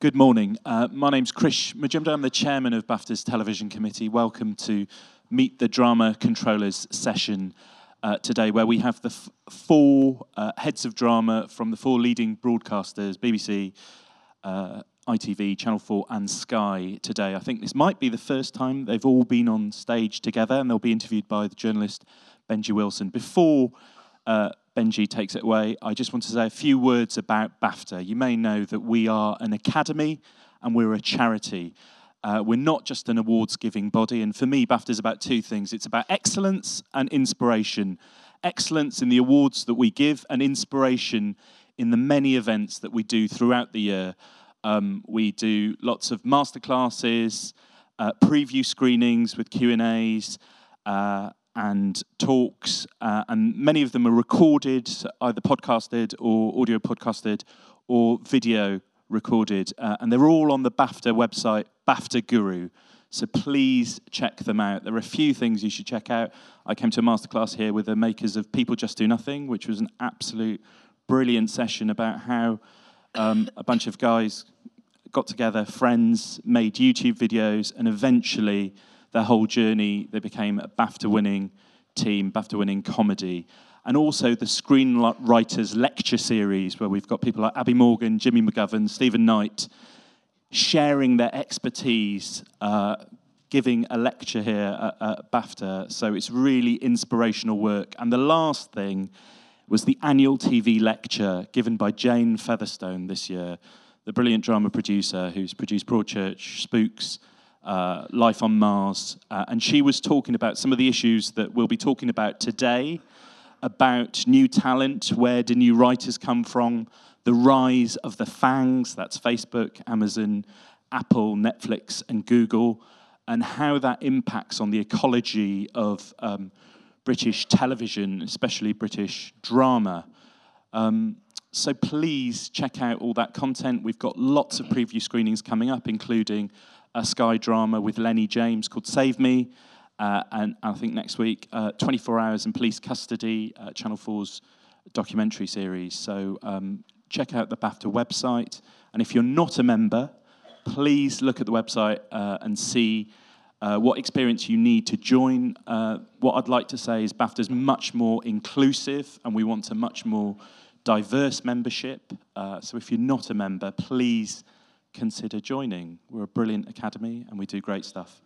Good morning. Uh, my name's Krish Majumdar. I'm the chairman of BAFTA's Television Committee. Welcome to Meet the Drama Controllers session uh, today, where we have the four uh, heads of drama from the four leading broadcasters BBC, uh, ITV, Channel 4, and Sky today. I think this might be the first time they've all been on stage together, and they'll be interviewed by the journalist Benji Wilson. Before uh, Benji takes it away, I just want to say a few words about BAFTA. You may know that we are an academy and we're a charity. Uh, we're not just an awards giving body, and for me, BAFTA is about two things it's about excellence and inspiration. Excellence in the awards that we give, and inspiration in the many events that we do throughout the year. Um, we do lots of masterclasses, uh, preview screenings with Q and A's, uh, and talks, uh, and many of them are recorded, either podcasted or audio podcasted or video recorded. Uh, and they're all on the BAFTA website, BAFTA Guru. So please check them out. There are a few things you should check out. I came to a masterclass here with the makers of People Just Do Nothing, which was an absolute brilliant session about how um, a bunch of guys got together, friends, made YouTube videos, and eventually their whole journey, they became a BAFTA winning team, BAFTA winning comedy. And also the Screenwriters Lecture Series, where we've got people like Abi Morgan, Jimmy McGovern, Steven Knight, sharing their expertise, uh, giving a lecture here at, at BAFTA. So it's really inspirational work. And the last thing was the annual TV lecture given by Jane Featherstone this year, the brilliant drama producer who's produced Broadchurch, Spooks, uh, Life on Mars. Uh, and she was talking about some of the issues that we'll be talking about today about new talent, where do new writers come from, the rise of the FANGs, that's Facebook, Amazon, Apple, Netflix, and Google, and how that impacts on the ecology of um, British television, especially British drama. Um, so please check out all that content. We've got lots of preview screenings coming up, including a Sky drama with Lennie James called Save Me. Uh, and I think next week, uh, 24 Hours in Police Custody, uh, Channel 4's documentary series. So um, check out the BAFTA website. And if you're not a member, please look at the website uh, and see uh, what experience you need to join. Uh, what I'd like to say is BAFTA is much more inclusive, and we want a much more diverse membership. so if you're not a member, please consider joining. We're a brilliant academy and we do great stuff.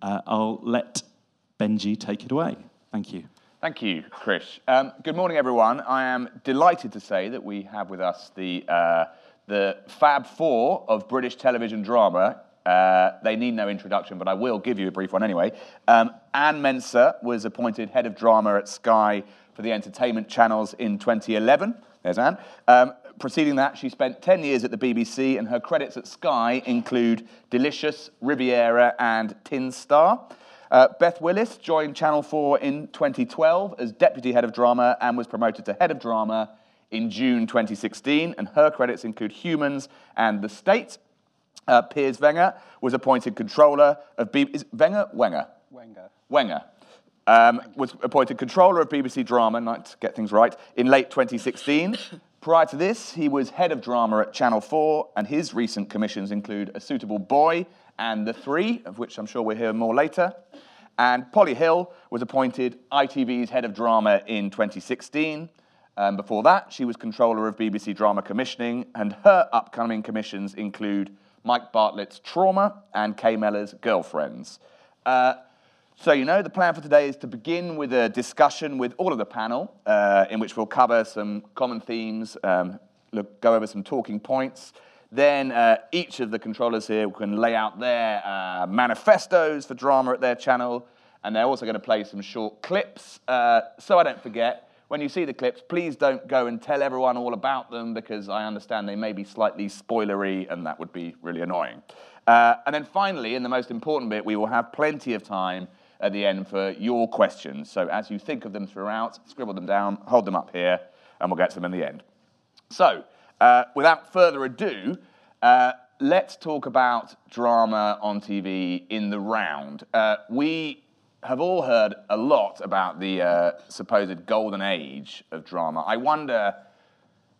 Uh, I'll let Benji take it away. Thank you. Thank you, Chris. Um, good morning, everyone. I am delighted to say that we have with us the, uh, the Fab Four of British television drama. Uh, they need no introduction, but I will give you a brief one anyway. Um, Anne Mensah was appointed head of drama at Sky for the entertainment channels in 2011. There's Anne. Um, preceding that, she spent 10 years at the BBC, and her credits at Sky include Delicious, Riviera, and Tin Star. Uh, Beth Willis joined Channel 4 in 2012 as Deputy Head of Drama and was promoted to Head of Drama in June 2016, and her credits include Humans and The State. Uh, Piers Wenger was appointed Controller of BBC. Is Wenger? Wenger. Wenger. Wenger. Um, was appointed Controller of BBC Drama, not to get things right, in late 2016. Prior to this, he was head of drama at Channel 4, and his recent commissions include A Suitable Boy and The Three, of which I'm sure we'll hear more later. And Polly Hill was appointed ITV's head of drama in 2016. Um, before that, she was controller of BBC Drama Commissioning, and her upcoming commissions include Mike Bartlett's Trauma and Kay Mellor's Girlfriends. Uh, so, you know, the plan for today is to begin with a discussion with all of the panel, uh, in which we'll cover some common themes, um, look, go over some talking points. Then uh, each of the controllers here can lay out their uh, manifestos for drama at their channel, and they're also going to play some short clips. Uh, so I don't forget, when you see the clips, please don't go and tell everyone all about them because I understand they may be slightly spoilery, and that would be really annoying. Uh, and then finally, in the most important bit, we will have plenty of time at the end for your questions. So as you think of them throughout, scribble them down, hold them up here, and we'll get to them in the end. So, uh, without further ado, uh, let's talk about drama on TV in the round. Uh, we have all heard a lot about the uh, supposed golden age of drama. I wonder,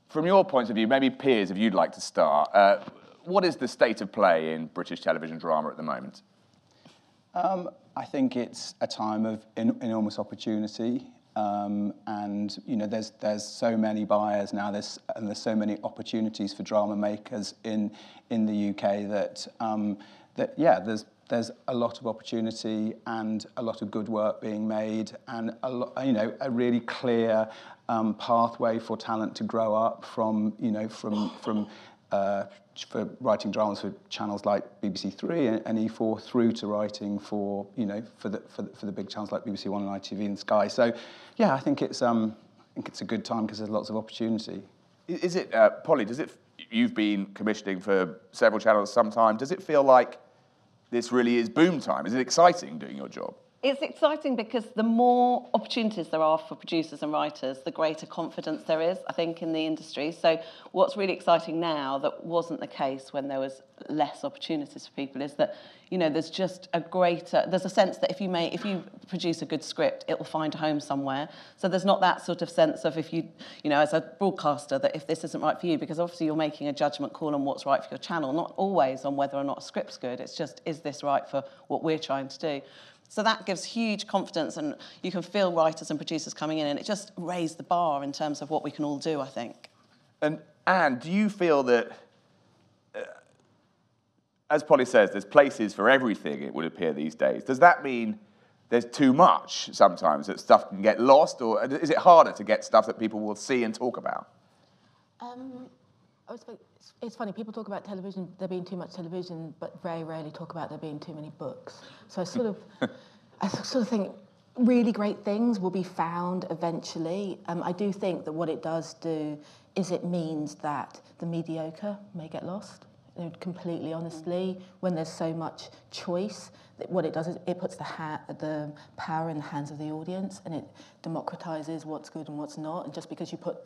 from your point of view, maybe Piers, if you'd like to start, uh, what is the state of play in British television drama at the moment? Um, I think it's a time of en- enormous opportunity. Um, and you know, there's there's so many buyers now. There's and there's so many opportunities for drama makers in in the UK that um, that yeah, there's there's a lot of opportunity and a lot of good work being made, and a you know, a really clear um, pathway for talent to grow up from you know from from uh, for writing dramas for channels like BBC Three and, and E4 through to writing for you know for the, for the for the big channels like BBC One and ITV and Sky. So, yeah, I think it's um, I think it's a good time because there's lots of opportunity. Is it uh, Polly? Does it? You've been commissioning for several channels some time. Does it feel like this really is boom time? Is it exciting doing your job? It's exciting because the more opportunities there are for producers and writers, the greater confidence there is, I think, in the industry. So what's really exciting now that wasn't the case when there was less opportunities for people is that, you know, there's just a greater, there's a sense that if you may, if you produce a good script, it will find a home somewhere. So there's not that sort of sense of if you, you know, as a broadcaster, that if this isn't right for you, because obviously you're making a judgment call on what's right for your channel, not always on whether or not a script's good. It's just, is this right for what we're trying to do? So that gives huge confidence, and you can feel writers and producers coming in, and it just raised the bar in terms of what we can all do, I think. And and do you feel that, uh, as Polly says, there's places for everything? It would appear these days. Does that mean there's too much sometimes that stuff can get lost, or is it harder to get stuff that people will see and talk about? Um, I was, it's, it's funny, people talk about television, there being too much television, but very rarely talk about there being too many books. So I sort of, I sort of think really great things will be found eventually. Um, I do think that what it does do is it means that the mediocre may get lost. You know, completely honestly, when there's so much choice, what it does is it puts the, ha- the power in the hands of the audience and it democratizes what's good and what's not. And just because you put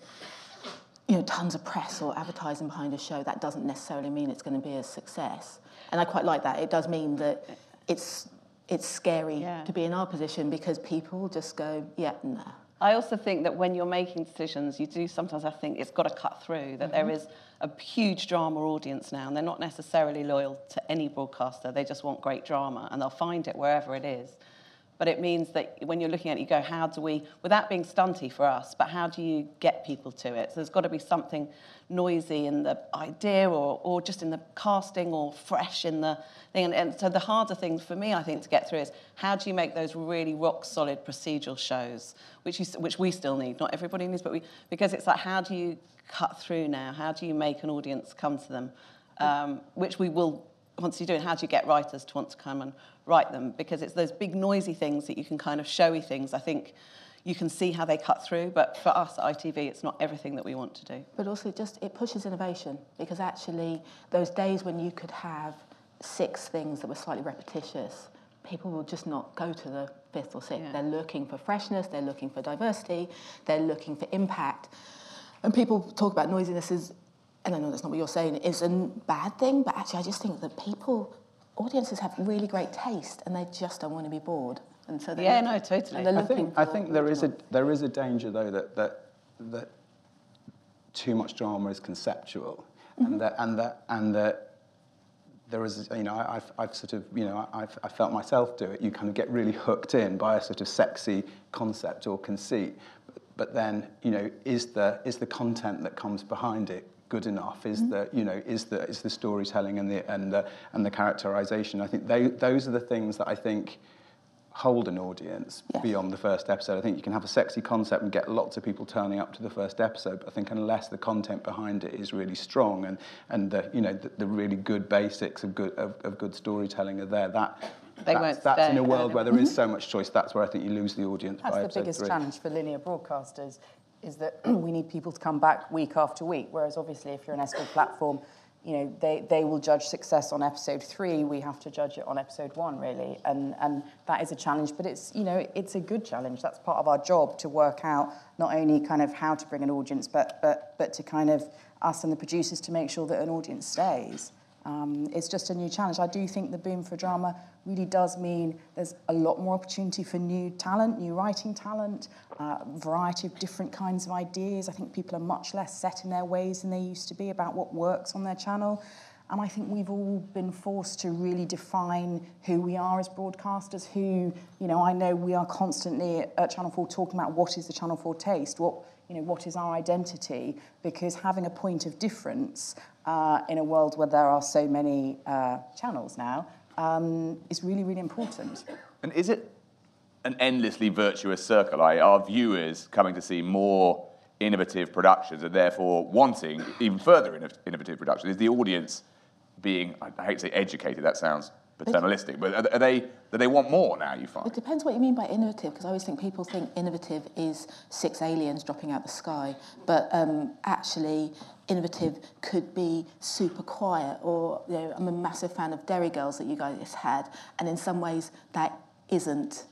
you know, tons of press or advertising behind a show, that doesn't necessarily mean it's going to be a success. And I quite like that. It does mean that it's it's scary Yeah. to be in our position because people just go, yeah, nah. I also think that when you're making decisions, you do sometimes I think it's got to cut through, that there mm-hmm. is a huge drama audience now, and they're not necessarily loyal to any broadcaster. They just want great drama, and they'll find it wherever it is. But it means that when you're looking at it, you go, how do we, without being stunty for us, but how do you get people to it? So there's got to be something noisy in the idea or, or just in the casting or fresh in the thing. And, and so the harder thing for me, I think, to get through is how do you make those really rock solid procedural shows, which, you, which we still need, not everybody needs, but we, because it's like, how do you cut through now? How do you make an audience come to them? Um, which we will once you do it, how do you get writers to want to come and write them? Because it's those big noisy things that you can kind of showy things. I think you can see how they cut through, but for us at ITV, it's not everything that we want to do. But also just it pushes innovation because actually those days when you could have six things that were slightly repetitious, people will just not go to the fifth or sixth. Yeah. They're looking for freshness, they're looking for diversity, they're looking for impact. And people talk about noisiness as, and I know that's not what you're saying, is a bad thing, but actually I just think that people, audiences have really great taste and they just don't want to be bored. And so they're Yeah, looking- no, totally. and they're I looking think I think there is a there is a danger though that that that too much drama is conceptual, and mm-hmm. that and that and that there is you know I- I've I've sort of you know I've I felt myself do it. You kind of get really hooked in by a sort of sexy concept or conceit, but, but then you know is the is the content that comes behind it good enough? Is mm-hmm. the you know is the is the storytelling and the and the and the characterization? I think they, those are the things that I think hold an audience Yes. beyond the first episode. I think you can have a sexy concept and get lots of people turning up to the first episode, but I think unless the content behind it is really strong and and the you know the, the really good basics of good of, of good storytelling are there, that They that's, won't that's in a world where there is mm-hmm. so much choice. That's where I think you lose the audience. That's the biggest three. challenge for linear broadcasters is that we need people to come back week after week. Whereas obviously, if you're an SVOD platform, you know they, they will judge success on episode three. We have to judge it on episode one, really, and and that is a challenge. But it's you know it's a good challenge. That's part of our job to work out not only kind of how to bring an audience, but but but to kind of us and the producers to make sure that an audience stays. Um, it's just a new challenge. I do think the boom for drama really does mean there's a lot more opportunity for new talent, new writing talent, uh, variety of different kinds of ideas. I think people are much less set in their ways than they used to be about what works on their channel. And I think we've all been forced to really define who we are as broadcasters, who, you know, I know we are constantly at Channel 4 talking about what is the Channel 4 taste, what, you know, what is our identity, because having a point of difference uh, in a world where there are so many uh, channels now um, is really, really important. And is it an endlessly virtuous circle? Like, are viewers coming to see more innovative productions and therefore wanting even further innovative productions? Is the audience being, I I hate to say educated, that sounds paternalistic, but are, they, do they want more now, you find? It depends what you mean by innovative, because I always think people think innovative is six aliens dropping out the sky, but um, actually, innovative could be super quiet. Or you know, I'm a massive fan of Derry Girls that you guys had, and in some ways, that isn't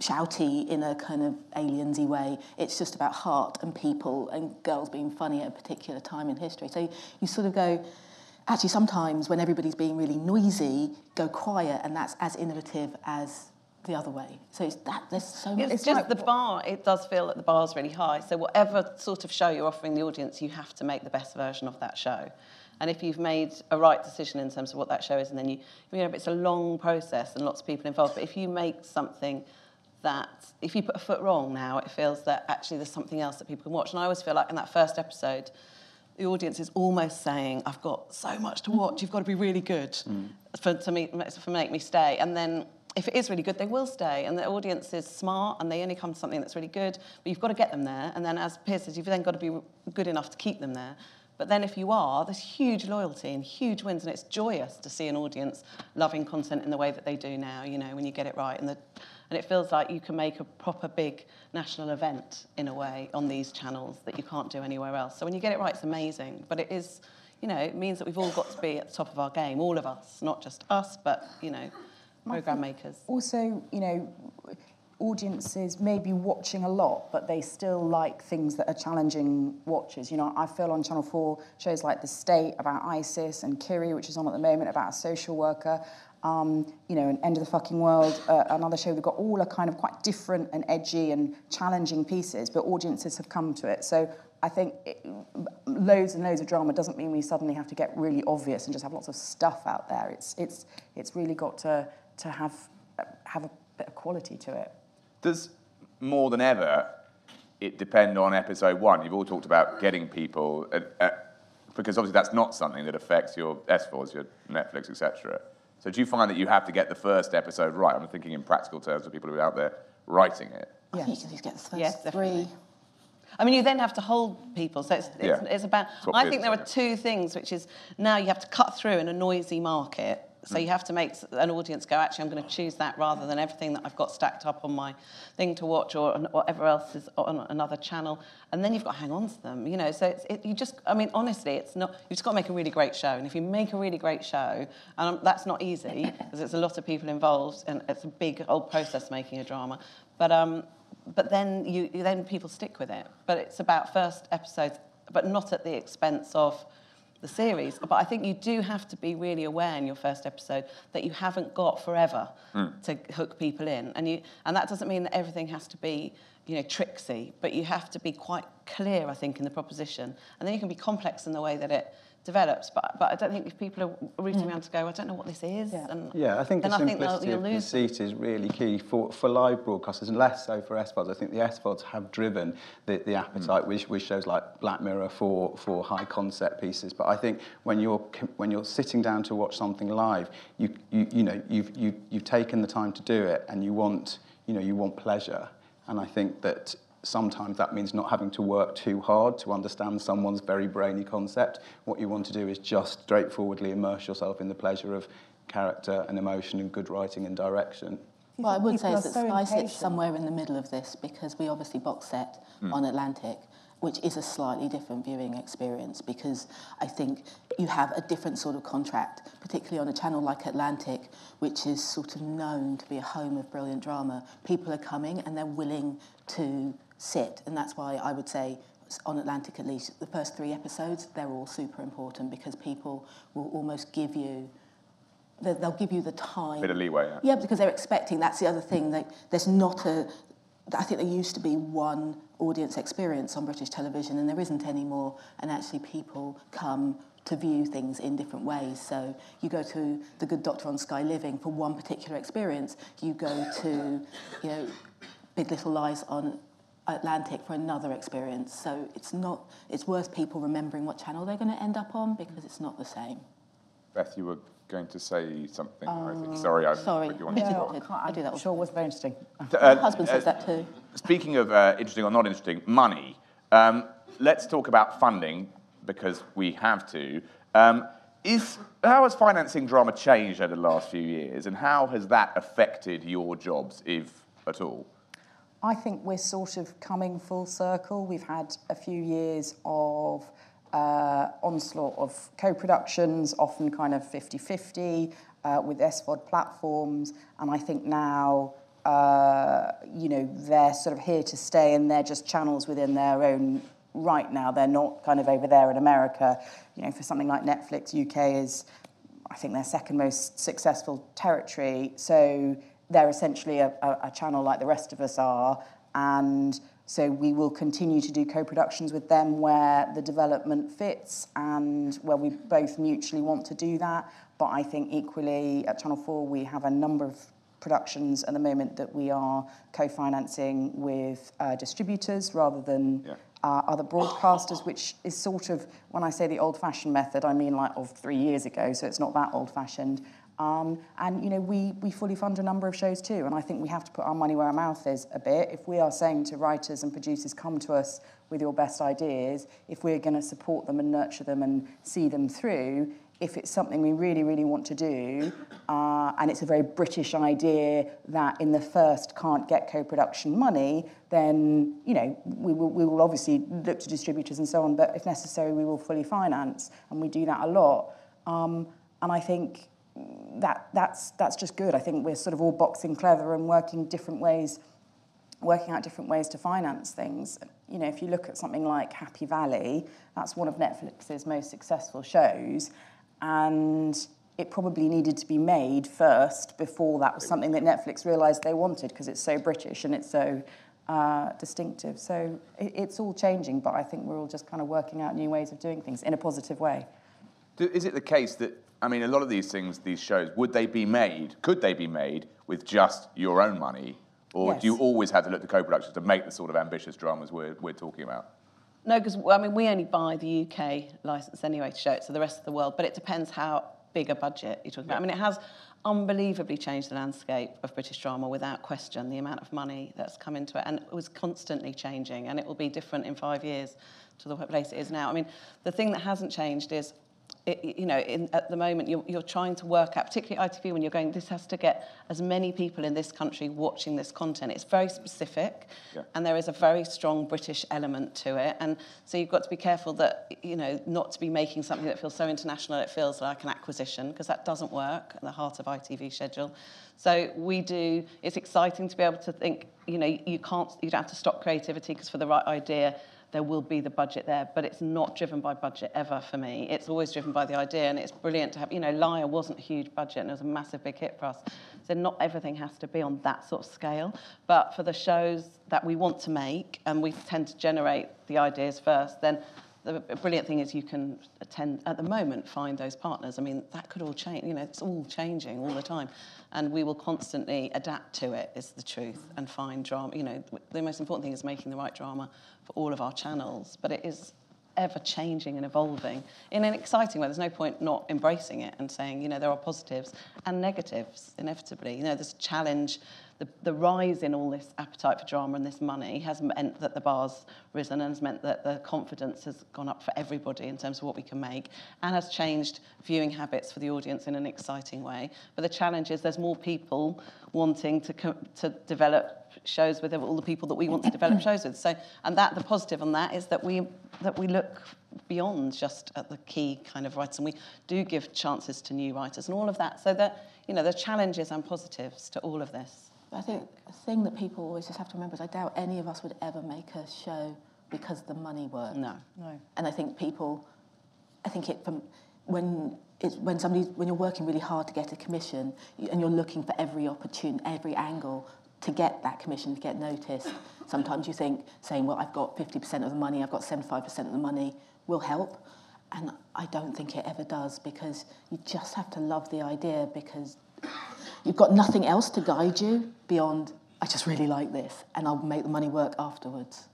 shouty in a kind of aliensy way. It's just about heart and people and girls being funny at a particular time in history. So you sort of go, actually, sometimes when everybody's being really noisy, go quiet, and that's as innovative as the other way. So it's that there's so much. It's, just the bar, it does feel that the bar's really high. So whatever sort of show you're offering the audience, you have to make the best version of that show. And if you've made a right decision in terms of what that show is, and then you, you know, it's a long process and lots of people involved, but if you make something that, if you put a foot wrong now, it feels that actually there's something else that people can watch. And I always feel like in that first episode, the audience is almost saying, I've got so much to watch, mm-hmm. you've got to be really good mm. for, to me, for make me stay. And then if it is really good, they will stay. And the audience is smart and they only come to something that's really good, but you've got to get them there. And then, as Piers says, you've then got to be good enough to keep them there. But then, if you are, there's huge loyalty and huge wins, and it's joyous to see an audience loving content in the way that they do now. You know, when you get it right, and the, and it feels like you can make a proper big national event in a way on these channels that you can't do anywhere else. So when you get it right, it's amazing. But it is, you know, it means that we've all got to be at the top of our game, all of us, not just us, but you know, program makers. Also, you know, audiences may be watching a lot, but they still like things that are challenging watches. You know, I feel on Channel 4 shows like The State about ISIS and Kiri, which is on at the moment about a social worker. Um, you know, and End of the Fucking World, uh, another show. We've got all a kind of quite different and edgy and challenging pieces, but audiences have come to it. So I think it, loads and loads of drama doesn't mean we suddenly have to get really obvious and just have lots of stuff out there. It's it's it's really got to to have have a bit of quality to it. Does more than ever it depend on episode one? You've all talked about getting people, uh, uh, because obviously that's not something that affects your SVODs, your Netflix, etc. So do you find that you have to get the first episode right? I'm thinking in practical terms of people who are out there writing it. I think you can just get the first Yes, definitely. three. I mean, you then have to hold people. So it's, it's, Yeah. it's about. I think there are two things, which is now you have to cut through in a noisy market. So you have to make an audience go, actually, I'm going to choose that rather than everything that I've got stacked up on my thing to watch or whatever else is on another channel. And then you've got to hang on to them, you know. So it's, it, you just, I mean, honestly, it's not. You've just got to make a really great show. And if you make a really great show, and that's not easy because it's a lot of people involved and it's a big old process making a drama. But um, but then you then people stick with it. But it's about first episodes, but not at the expense of the series. But I think you do have to be really aware in your first episode that you haven't got forever mm. to hook people in, and you and that doesn't mean that everything has to be you know tricksy, but you have to be quite clear, I think, in the proposition, and then you can be complex in the way that it develops. But but I don't think if people are rooting mm. around to go, I don't know what this is, Yeah. and Yeah, I think the then I think simplicity oh, of lose them. conceit is really key for, for live broadcasters, and less so for SVODs. I think the SVODs have driven the, the mm. appetite with, with shows like Black Mirror for, for high concept pieces. But I think when you're when you're sitting down to watch something live, you you, you know you've, you, you've taken the time to do it, and you want you know you want pleasure. And I think that sometimes that means not having to work too hard to understand someone's very brainy concept. What you want to do is just straightforwardly immerse yourself in the pleasure of character and emotion and good writing and direction. Well, I would People say is that so Sky sits impatient. somewhere in the middle of this because we obviously box set hmm. on Atlantic, which is a slightly different viewing experience because I think you have a different sort of contract, particularly on a channel like Atlantic, which is sort of known to be a home of brilliant drama. People are coming and they're willing to sit, and that's why I would say on Atlantic at least, the first three episodes, they're all super important because people will almost give you, they- they'll give you the time. Bit of leeway, yeah. Yeah, because they're expecting. That's the other thing. Like, there's not a. I think there used to be one audience experience on British television, and there isn't anymore. And actually, people come to view things in different ways. So you go to The Good Doctor on Sky Living for one particular experience. You go to, you know, Big Little Lies on Atlantic for another experience. So it's not. It's worth people remembering what channel they're going to end up on because it's not the same. Beth, you were going to say something. I think. Sorry, I sorry. put you on the No. spot. I can't- I do that all Sure, was very interesting. Uh, My husband says that too. Speaking of uh, interesting or not interesting, money. Um, let's talk about funding because we have to. Um, is how has financing drama changed over the last few years, and how has that affected your jobs, if at all? I think we're sort of coming full circle. We've had a few years of uh, onslaught of co-productions, often kind of 50-50 uh, with SVOD platforms, and I think now, uh, you know, they're sort of here to stay, and they're just channels within their own right now. They're not kind of over there in America. You know, for something like Netflix, UK is I think their second most successful territory. So they're essentially a, a, a channel like the rest of us are. And so we will continue to do co-productions with them where the development fits and where we both mutually want to do that. But I think equally at Channel 4 we have a number of productions at the moment that we are co-financing with uh, distributors rather than Yeah. uh, other broadcasters, which is sort of, when I say the old-fashioned method, I mean like of three years ago, so it's not that old-fashioned. Um, and, you know, we, we fully fund a number of shows too, and I think we have to put our money where our mouth is a bit. If we are saying to writers and producers, come to us with your best ideas, if we're going to support them and nurture them and see them through, if it's something we really, really want to do, uh, and it's a very British idea that in the first can't get co-production money, then you know we will, we will obviously look to distributors and so on. But if necessary, we will fully finance, and we do that a lot. Um, and I think that that's that's just good. I think we're sort of all boxing clever and working different ways, working out different ways to finance things. You know, if you look at something like Happy Valley, that's one of Netflix's most successful shows, and it probably needed to be made first before that was something that Netflix realised they wanted because it's so British and it's so uh, distinctive. So it, it's all changing, but I think we're all just kind of working out new ways of doing things in a positive way. Is it the case that, I mean, a lot of these things, these shows, would they be made, could they be made with just your own money? Or do you always have to look to co-productions to make the sort of ambitious dramas we're, we're talking about? No, because I mean, we only buy the UK license anyway to show it to the rest of the world, but it depends how big a budget you're talking about. I mean, it has unbelievably changed the landscape of British drama without question, the amount of money that's come into it, and it was constantly changing, and it will be different in five years to the place it is now. I mean, the thing that hasn't changed is it, you know, in, at the moment, you're, you're trying to work out, particularly ITV, when you're going, this has to get as many people in this country watching this content. It's very specific, Yeah. and there is a very strong British element to it. And so you've got to be careful that, you know, not to be making something that feels so international it feels like an acquisition, because that doesn't work at the heart of ITV schedule. So we do, it's exciting to be able to think, you know, you can't, you don't have to stop creativity, because for the right idea, there will be the budget there, but it's not driven by budget ever for me. It's always driven by the idea, and it's brilliant to have, you know, Liar wasn't a huge budget, and it was a massive big hit for us. So not everything has to be on that sort of scale, but for the shows that we want to make, and we tend to generate the ideas first, then the brilliant thing is you can attend, at the moment, find those partners. I mean, that could all change, you know, it's all changing all the time. And we will constantly adapt to it, is the truth, and find drama. You know, the most important thing is making the right drama for all of our channels, but it is ever changing and evolving in an exciting way. There's no point not embracing it and saying, you know, there are positives and negatives, inevitably. You know, a challenge. The, the rise in all this appetite for drama and this money has meant that the bar's risen and has meant that the confidence has gone up for everybody in terms of what we can make and has changed viewing habits for the audience in an exciting way. But the challenge is there's more people wanting to, to develop shows with all the people that we want to develop shows with. So, and that the positive on that is that we that we look beyond just at the key kind of writers, and we do give chances to new writers and all of that. So that you know, there are challenges and positives to all of this. I think the thing that people always just have to remember is I doubt any of us would ever make a show because the money worked. No. No. And I think people, I think it from when it's when somebody when you're working really hard to get a commission you- and you're looking for every opportunity, every angle to get that commission to get noticed. Sometimes you think saying, "Well, I've got 50% of the money, I've got 75% of the money," will help. And I don't think it ever does because you just have to love the idea because you've got nothing else to guide you beyond, I just really like this and I'll make the money work afterwards.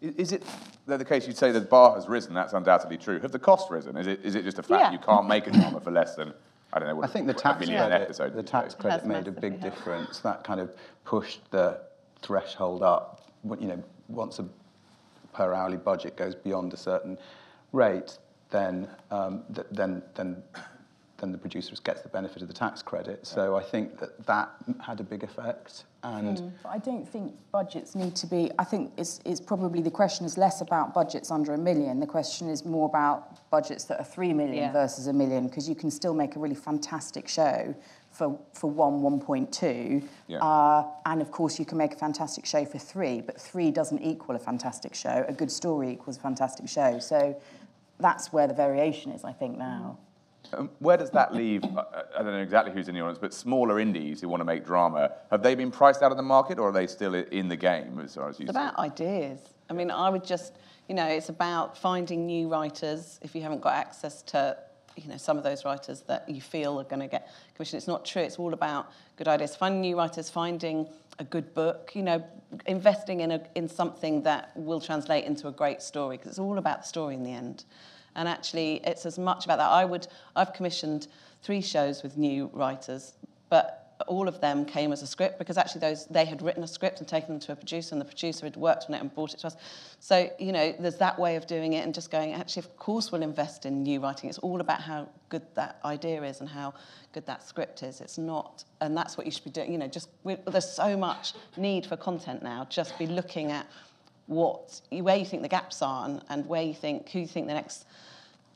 Is it the case you'd say the bar has risen? That's undoubtedly true. Have the costs risen? Is it, is it just a fact Yeah. you can't make a drama for less than, I don't know, what, I think the tax million an credit, episode? the tax credit Has made a big massively difference. That kind of pushed the threshold up. You know, once a per hourly budget goes beyond a certain rate, then um, th- then then then the producer gets the benefit of the tax credit. So I think that that had a big effect. And But I don't think budgets need to be. I think it's, it's probably the question is less about budgets under a million. The question is more about budgets that are three million Yeah. versus a million, because you can still make a really fantastic show for, for one, 1.2. Yeah. Uh, and of course, you can make a fantastic show for three, but three doesn't equal a fantastic show. A good story equals a fantastic show. So that's where the variation is, I think, now. Um, where does that leave, I, don't know exactly who's in the audience, but smaller indies who want to make drama, have they been priced out of the market or are they still in the game as far as you It's see? about ideas. I mean, I would just, you know, it's about finding new writers. If you haven't got access to, you know, some of those writers that you feel are going to get commissioned, it's not true. It's all about good ideas. Finding new writers, finding a good book, you know, investing in, a, in something that will translate into a great story, because it's all about the story in the end. And actually, it's as much about that. I would, I've commissioned three shows with new writers, but all of them came as a script because actually those they had written a script and taken them to a producer and the producer had worked on it and brought it to us. So, you know, there's that way of doing it and just going, actually, of course we'll invest in new writing. It's all about how good that idea is and how good that script is. It's not, and that's what you should be doing. You know, just, we, there's so much need for content now. Just be looking at what, where you think the gaps are and, and where you think, who you think the next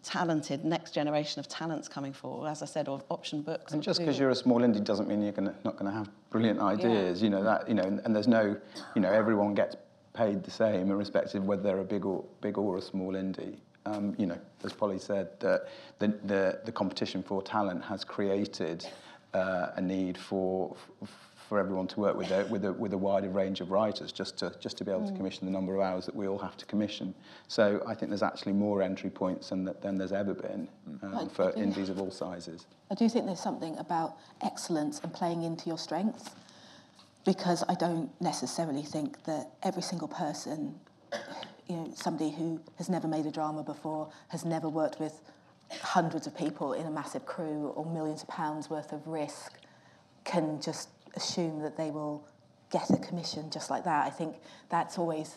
talented next generation of talents coming for, as I said, or option books. And just because you're a small indie doesn't mean you're gonna, not going to have brilliant ideas. You know that. You know, and, and there's no, you know, everyone gets paid the same, irrespective of whether they're a big or big or a small indie. Um, you know, as Polly said, uh, the, the the competition for talent has created uh, a need for. For everyone to work with a, with a with a wider range of writers, just to just to be able to commission the number of hours that we all have to commission. So I think there's actually more entry points than than there's ever been um, Right, for I do- indies of all sizes. I do think there's something about excellence and playing into your strengths because I don't necessarily think that every single person, you know, somebody who has never made a drama before, has never worked with hundreds of people in a massive crew or millions of pounds worth of risk, can just assume that they will get a commission just like that. I think that's always,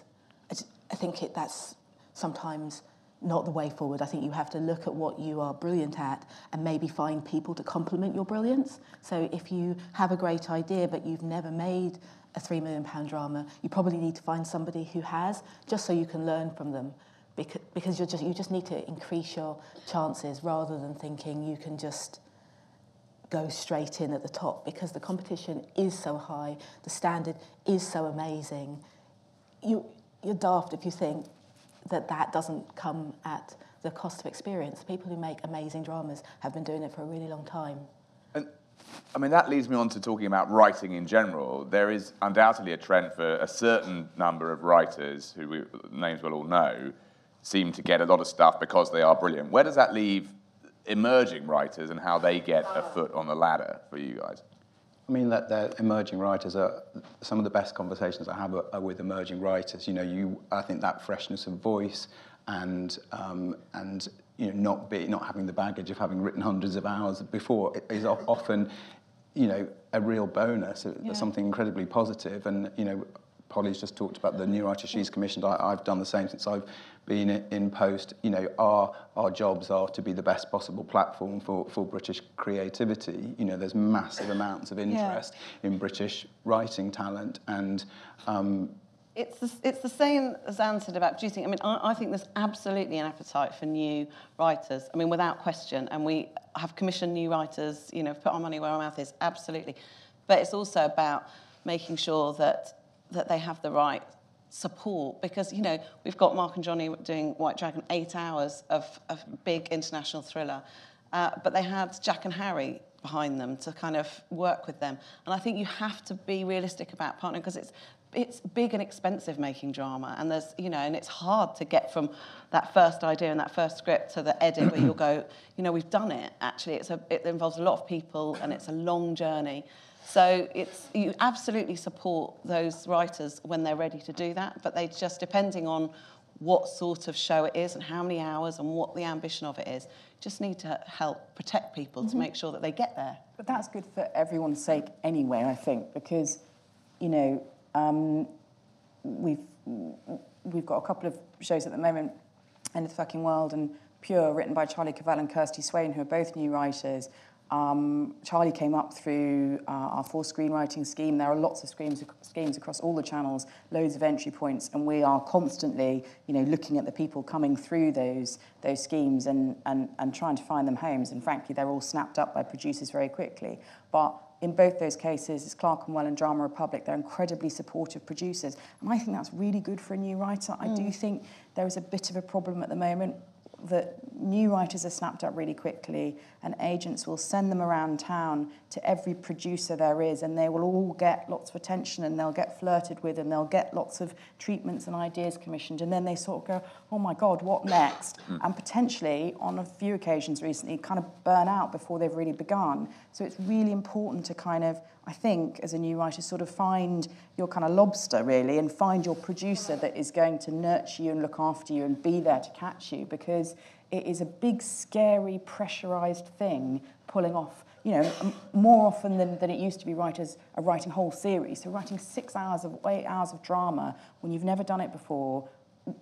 I think it, that's sometimes not the way forward. I think you have to look at what you are brilliant at and maybe find people to complement your brilliance. So if you have a great idea but you've never made a three million pound drama, you probably need to find somebody who has, just so you can learn from them. Because, because you're just, you just need to increase your chances rather than thinking you can just go straight in at the top because the competition is so high, the standard is so amazing. You, you're daft if you think that that doesn't come at the cost of experience. People who make amazing dramas have been doing it for a really long time. And, I mean, that leads me on to talking about writing in general. There is undoubtedly a trend for a certain number of writers, who we, names we'll all know, seem to get a lot of stuff because they are brilliant. Where does that leave emerging writers and how they get a foot on the ladder for you guys? I mean, that the emerging writers are some of the best conversations I have are, are with emerging writers. You know, you I think that freshness of voice and um, and you know not be not having the baggage of having written hundreds of hours before is often you know a real bonus, uh, Yeah. something incredibly positive. And you know, Polly's just talked about the new writer she's commissioned. I, I've done the same since I've been i- in post. You know, our our jobs are to be the best possible platform for, for British creativity. You know, there's massive amounts of interest in British writing talent, and um, It's the, it's the same as Anne said about producing. I mean, I, I think there's absolutely an appetite for new writers. I mean, without question. And we have commissioned new writers, you know, put our money where our mouth is, absolutely. But it's also about making sure that, that they have the right support because, you know, we've got Mark and Johnny doing White Dragon, eight hours of a big international thriller. Uh, but they had Jack and Harry behind them to kind of work with them. And I think you have to be realistic about partnering because it's it's big and expensive making drama, and there's you know, and it's hard to get from that first idea and that first script to the edit where you'll go, you know, we've done it. Actually, it's a it involves a lot of people, and it's a long journey. So it's you absolutely support those writers when they're ready to do that, but they just depending on what sort of show it is and how many hours and what the ambition of it is. Just need to help protect people to make sure that they get there. But that's good for everyone's sake anyway, I think, because, you know, um, we've we've got a couple of shows at the moment, End of the Fucking World and Pure, written by Charlie Covell and Kirstie Swain, who are both new writers. Um, Charlie came up through uh, our 4screenwriting scheme. There are lots of schemes, schemes across all the channels, loads of entry points, and we are constantly, you know, looking at the people coming through those those schemes and, and, and trying to find them homes. And frankly, they're all snapped up by producers very quickly. But in both those cases, it's Clerkenwell and Drama Republic. They're incredibly supportive producers. And I think that's really good for a new writer. I do think there is a bit of a problem at the moment that new writers are snapped up really quickly and agents will send them around town to every producer there is and they will all get lots of attention and they'll get flirted with and they'll get lots of treatments and ideas commissioned and then they sort of go oh my god what next? Mm. And potentially on a few occasions recently kind of burn out before they've really begun. So it's really important to kind of I think, as a new writer, sort of find your kind of lobster, really, and find your producer that is going to nurture you and look after you and be there to catch you because it is a big, scary, pressurized thing pulling off. You know, more often than, than it used to be, writers are writing whole series. So, writing six hours of eight hours of drama when you've never done it before,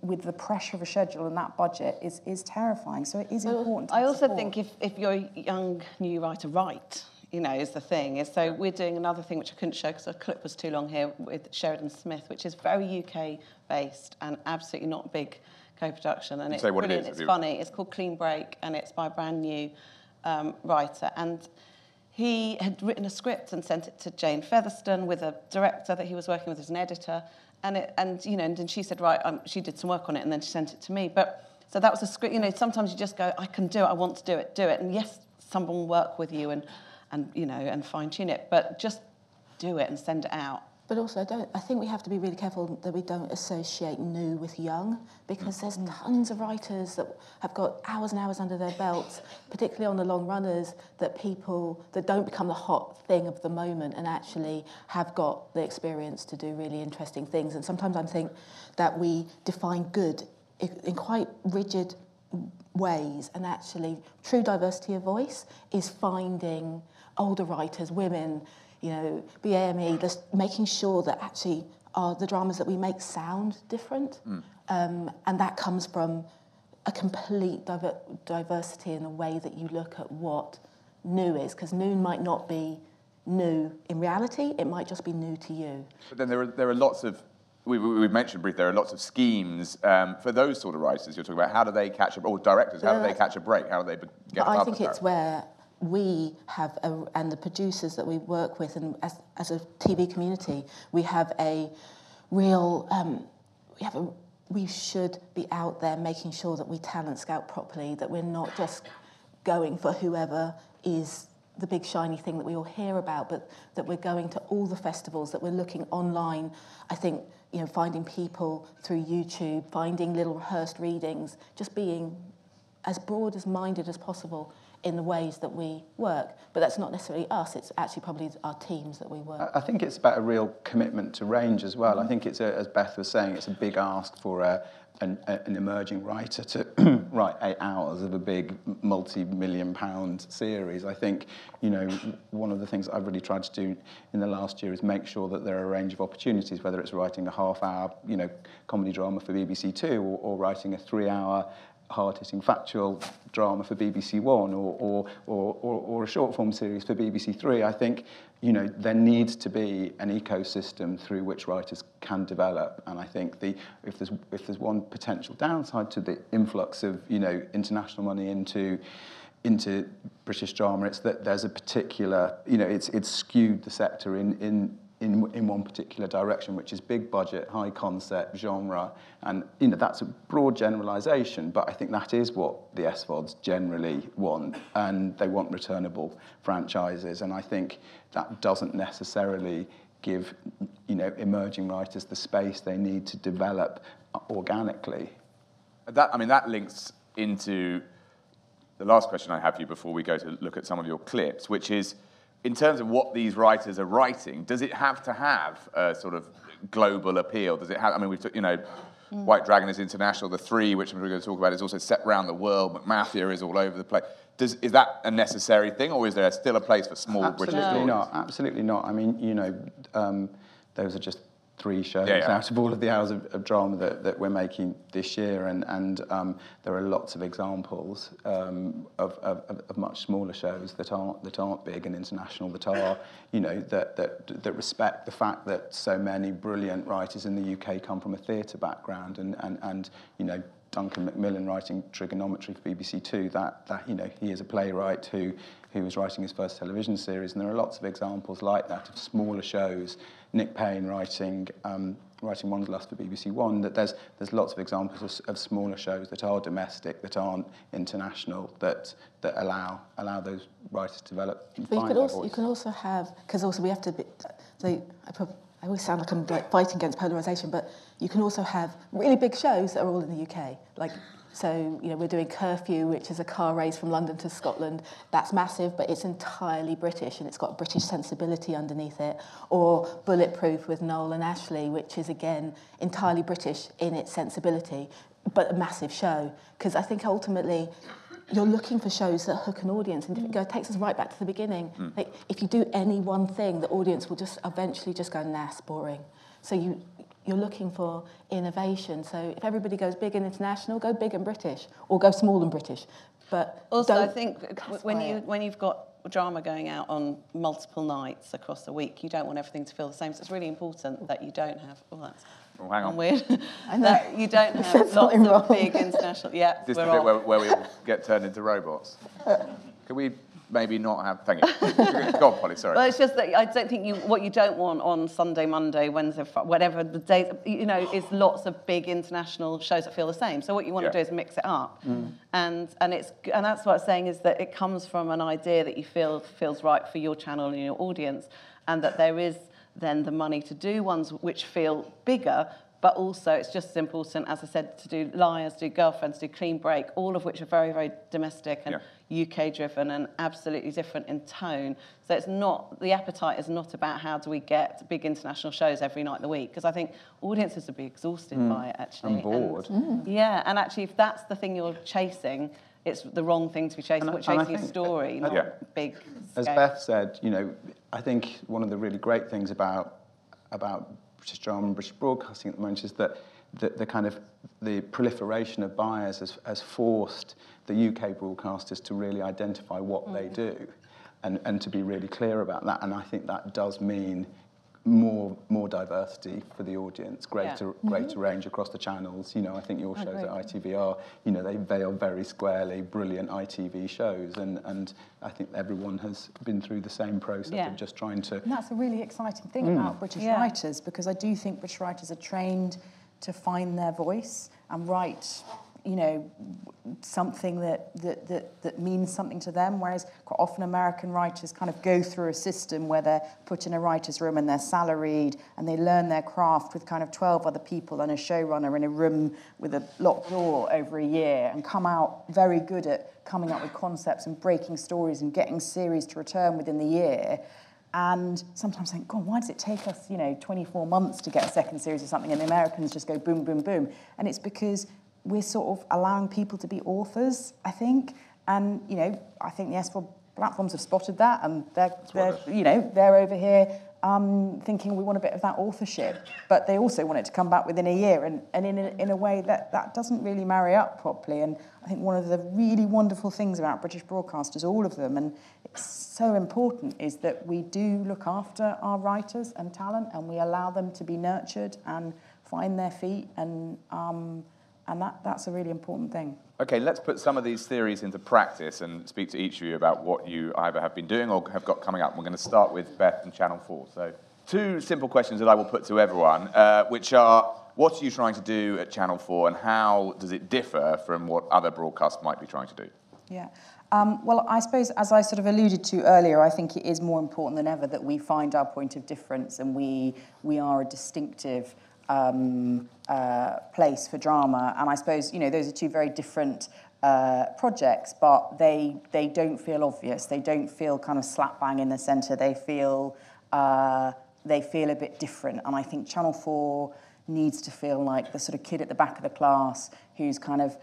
with the pressure of a schedule and that budget, is, is terrifying. So, it is important. To I also support. think if, if you're a young new writer, write, you know, is the thing. Is so we're doing another thing which I couldn't show because the clip was too long here with Sheridan Smith, which is very UK based and absolutely not big co-production. And it's say what it brilliant. is, it's you- funny. It's called Clean Break and it's by a brand new um, writer. And he had written a script and sent it to Jane Featherstone with a director that he was working with as an editor. And, it, and you know, and then she said, right, um, she did some work on it and then she sent it to me. But so that was a script, you know, sometimes you just go, I can do it, I want to do it, do it. And yes, someone will work with you and, and you know, and fine tune it, but just do it and send it out. But also, I, don't, I think we have to be really careful that we don't associate new with young, because there's mm. tons of writers that have got hours and hours under their belts, particularly on the long runners, that people that don't become the hot thing of the moment and actually have got the experience to do really interesting things. And sometimes I think that we define good in quite rigid ways and actually true diversity of voice is finding older writers women you know BAME just making sure that actually are the dramas that we make sound different. Um, and that comes from a complete diver- diversity in the way that you look at what new is because new might not be new in reality it might just be new to you. But then there are, there are lots of, we, we, we've mentioned briefly, there are lots of schemes um, for those sort of writers you're talking about. How do they catch a, or directors, how do they catch a break? How do they get But I think it's where we have, a, and the producers that we work with, and as, as a TV community, we have a real, um, we have a, we should be out there making sure that we talent scout properly, that we're not just going for whoever is the big shiny thing that we all hear about, but that we're going to all the festivals, that we're looking online. I think, you know, finding people through YouTube, finding little rehearsed readings, just being as broad as minded as possible in the ways that we work. But that's not necessarily us, it's actually probably our teams that we work. I think it's about a real commitment to range as well. I think it's, a, as Beth was saying, it's a big ask for a, an, a, an emerging writer to write eight hours of a big multi-million pound series. I think, you know, one of the things I've really tried to do in the last year is make sure that there are a range of opportunities, whether it's writing a half-hour, you know, comedy drama for BBC Two or, or writing a three-hour hard-hitting factual drama for BBC One or, or, or, or, a short-form series for BBC Three. I think you know there needs to be an ecosystem through which writers can develop, and I think the if there's if there's one potential downside to the influx of you know international money into into British drama, it's that there's a particular you know it's it's skewed the sector in in in, in one particular direction, which is big budget, high concept, genre. And you know, that's a broad generalization, but I think that is what the SVODs generally want. And they want returnable franchises. And I think that doesn't necessarily give you know emerging writers the space they need to develop organically. That, I mean, that links into the last question I have for you before we go to look at some of your clips, which is, in terms of what these writers are writing, does it have to have a sort of global appeal? Does it have, I mean, we've, you know, mm. White Dragon is international. The Three, which we're going to talk about, is also set around the world. McMafia is all over the place. Does, is that a necessary thing, or is there still a place for small Absolutely British stories? not. Absolutely not. I mean, you know, um, those are just three shows yeah, yeah. out of all of the hours of, of drama that, that we're making this year, and, and um, there are lots of examples um, of, of, of much smaller shows that aren't that aren't big and international that are, you know, that, that that respect the fact that so many brilliant writers in the UK come from a theatre background, and, and, and you know Duncan Macmillan writing trigonometry for BBC Two. That that you know he is a playwright who who was writing his first television series, and there are lots of examples like that of smaller shows. Nick Payne writing um, writing Wanderlust for BBC One. That there's there's lots of examples of, of smaller shows that are domestic, that aren't international, that that allow allow those writers to develop. but you could also voice. you can also have because also we have to. Be, so I, I always sound like I'm like fighting against polarisation, but you can also have really big shows that are all in the UK. Like, so you know, we're doing Curfew, which is a car race from London to Scotland. That's massive, but it's entirely British and it's got British sensibility underneath it. Or Bulletproof with Noel and Ashley, which is again entirely British in its sensibility, but a massive show. Because I think ultimately you're looking for shows that hook an audience and it goes, takes us right back to the beginning. Mm. Like if you do any one thing, the audience will just eventually just go, nah, it's boring. So you you're looking for innovation. So if everybody goes big and international, go big and British, or go small and British. But also, I think when you when you've got drama going out on multiple nights across the week, you don't want everything to feel the same. So it's really important that you don't have. Oh, that's oh, hang on. Weird. that you don't have lots of wrong. big international. Yeah, this is the bit where, where we all get turned into robots. Can we maybe not have. Thank you. Go on, Polly. Sorry. Well, it's just that I don't think you what you don't want on Sunday, Monday, Wednesday, whatever the days. You know, is lots of big international shows that feel the same. So what you want yeah. to do is mix it up, mm. and and it's and that's what I'm saying is that it comes from an idea that you feel feels right for your channel and your audience, and that there is then the money to do ones which feel bigger but also it's just as important, as I said, to do Liars, do Girlfriends, do Clean Break, all of which are very, very domestic and yeah. UK driven and absolutely different in tone. So it's not, the appetite is not about how do we get big international shows every night of the week, because I think audiences would be exhausted mm. by it actually. I'm bored. And, mm. Yeah, and actually if that's the thing you're chasing, it's the wrong thing to be chasing. We're chasing a story, not yeah. big. As Beth said, you know, I think one of the really great things about about British drama and British broadcasting at the moment is that the, the kind of the proliferation of buyers has, has forced the UK broadcasters to really identify what mm. they do and, and to be really clear about that. And I think that does mean more more diversity for the audience, greater yeah. greater mm-hmm. range across the channels. You know, I think your shows at ITV are, you know, they they are very squarely brilliant ITV shows, and and I think everyone has been through the same process yeah. of just trying to. And that's a really exciting thing mm. about British yeah. writers because I do think British writers are trained to find their voice and write you know, something that, that, that, that means something to them, whereas quite often American writers kind of go through a system where they're put in a writer's room and they're salaried and they learn their craft with kind of 12 other people and a showrunner in a room with a locked door over a year and come out very good at coming up with concepts and breaking stories and getting series to return within the year and sometimes think, God, why does it take us, you know, 24 months to get a second series of something and the Americans just go boom, boom, boom? And it's because we're sort of allowing people to be authors, I think. And, you know, I think the SVOD platforms have spotted that and they're, they're you know, they're over here um, thinking we want a bit of that authorship, but they also want it to come back within a year and, and in, a, in a way that, that doesn't really marry up properly. And I think one of the really wonderful things about British broadcasters, all of them, and it's so important, is that we do look after our writers and talent and we allow them to be nurtured and find their feet and um, and that, that's a really important thing. Okay, let's put some of these theories into practice and speak to each of you about what you either have been doing or have got coming up. We're going to start with Beth and Channel 4. So, two simple questions that I will put to everyone, uh, which are what are you trying to do at Channel 4 and how does it differ from what other broadcasts might be trying to do? Yeah. Um, well, I suppose, as I sort of alluded to earlier, I think it is more important than ever that we find our point of difference and we, we are a distinctive um, uh, place for drama. And I suppose, you know, those are two very different uh, projects, but they, they don't feel obvious. They don't feel kind of slap bang in the centre. They feel, uh, they feel a bit different. And I think Channel 4 needs to feel like the sort of kid at the back of the class who's kind of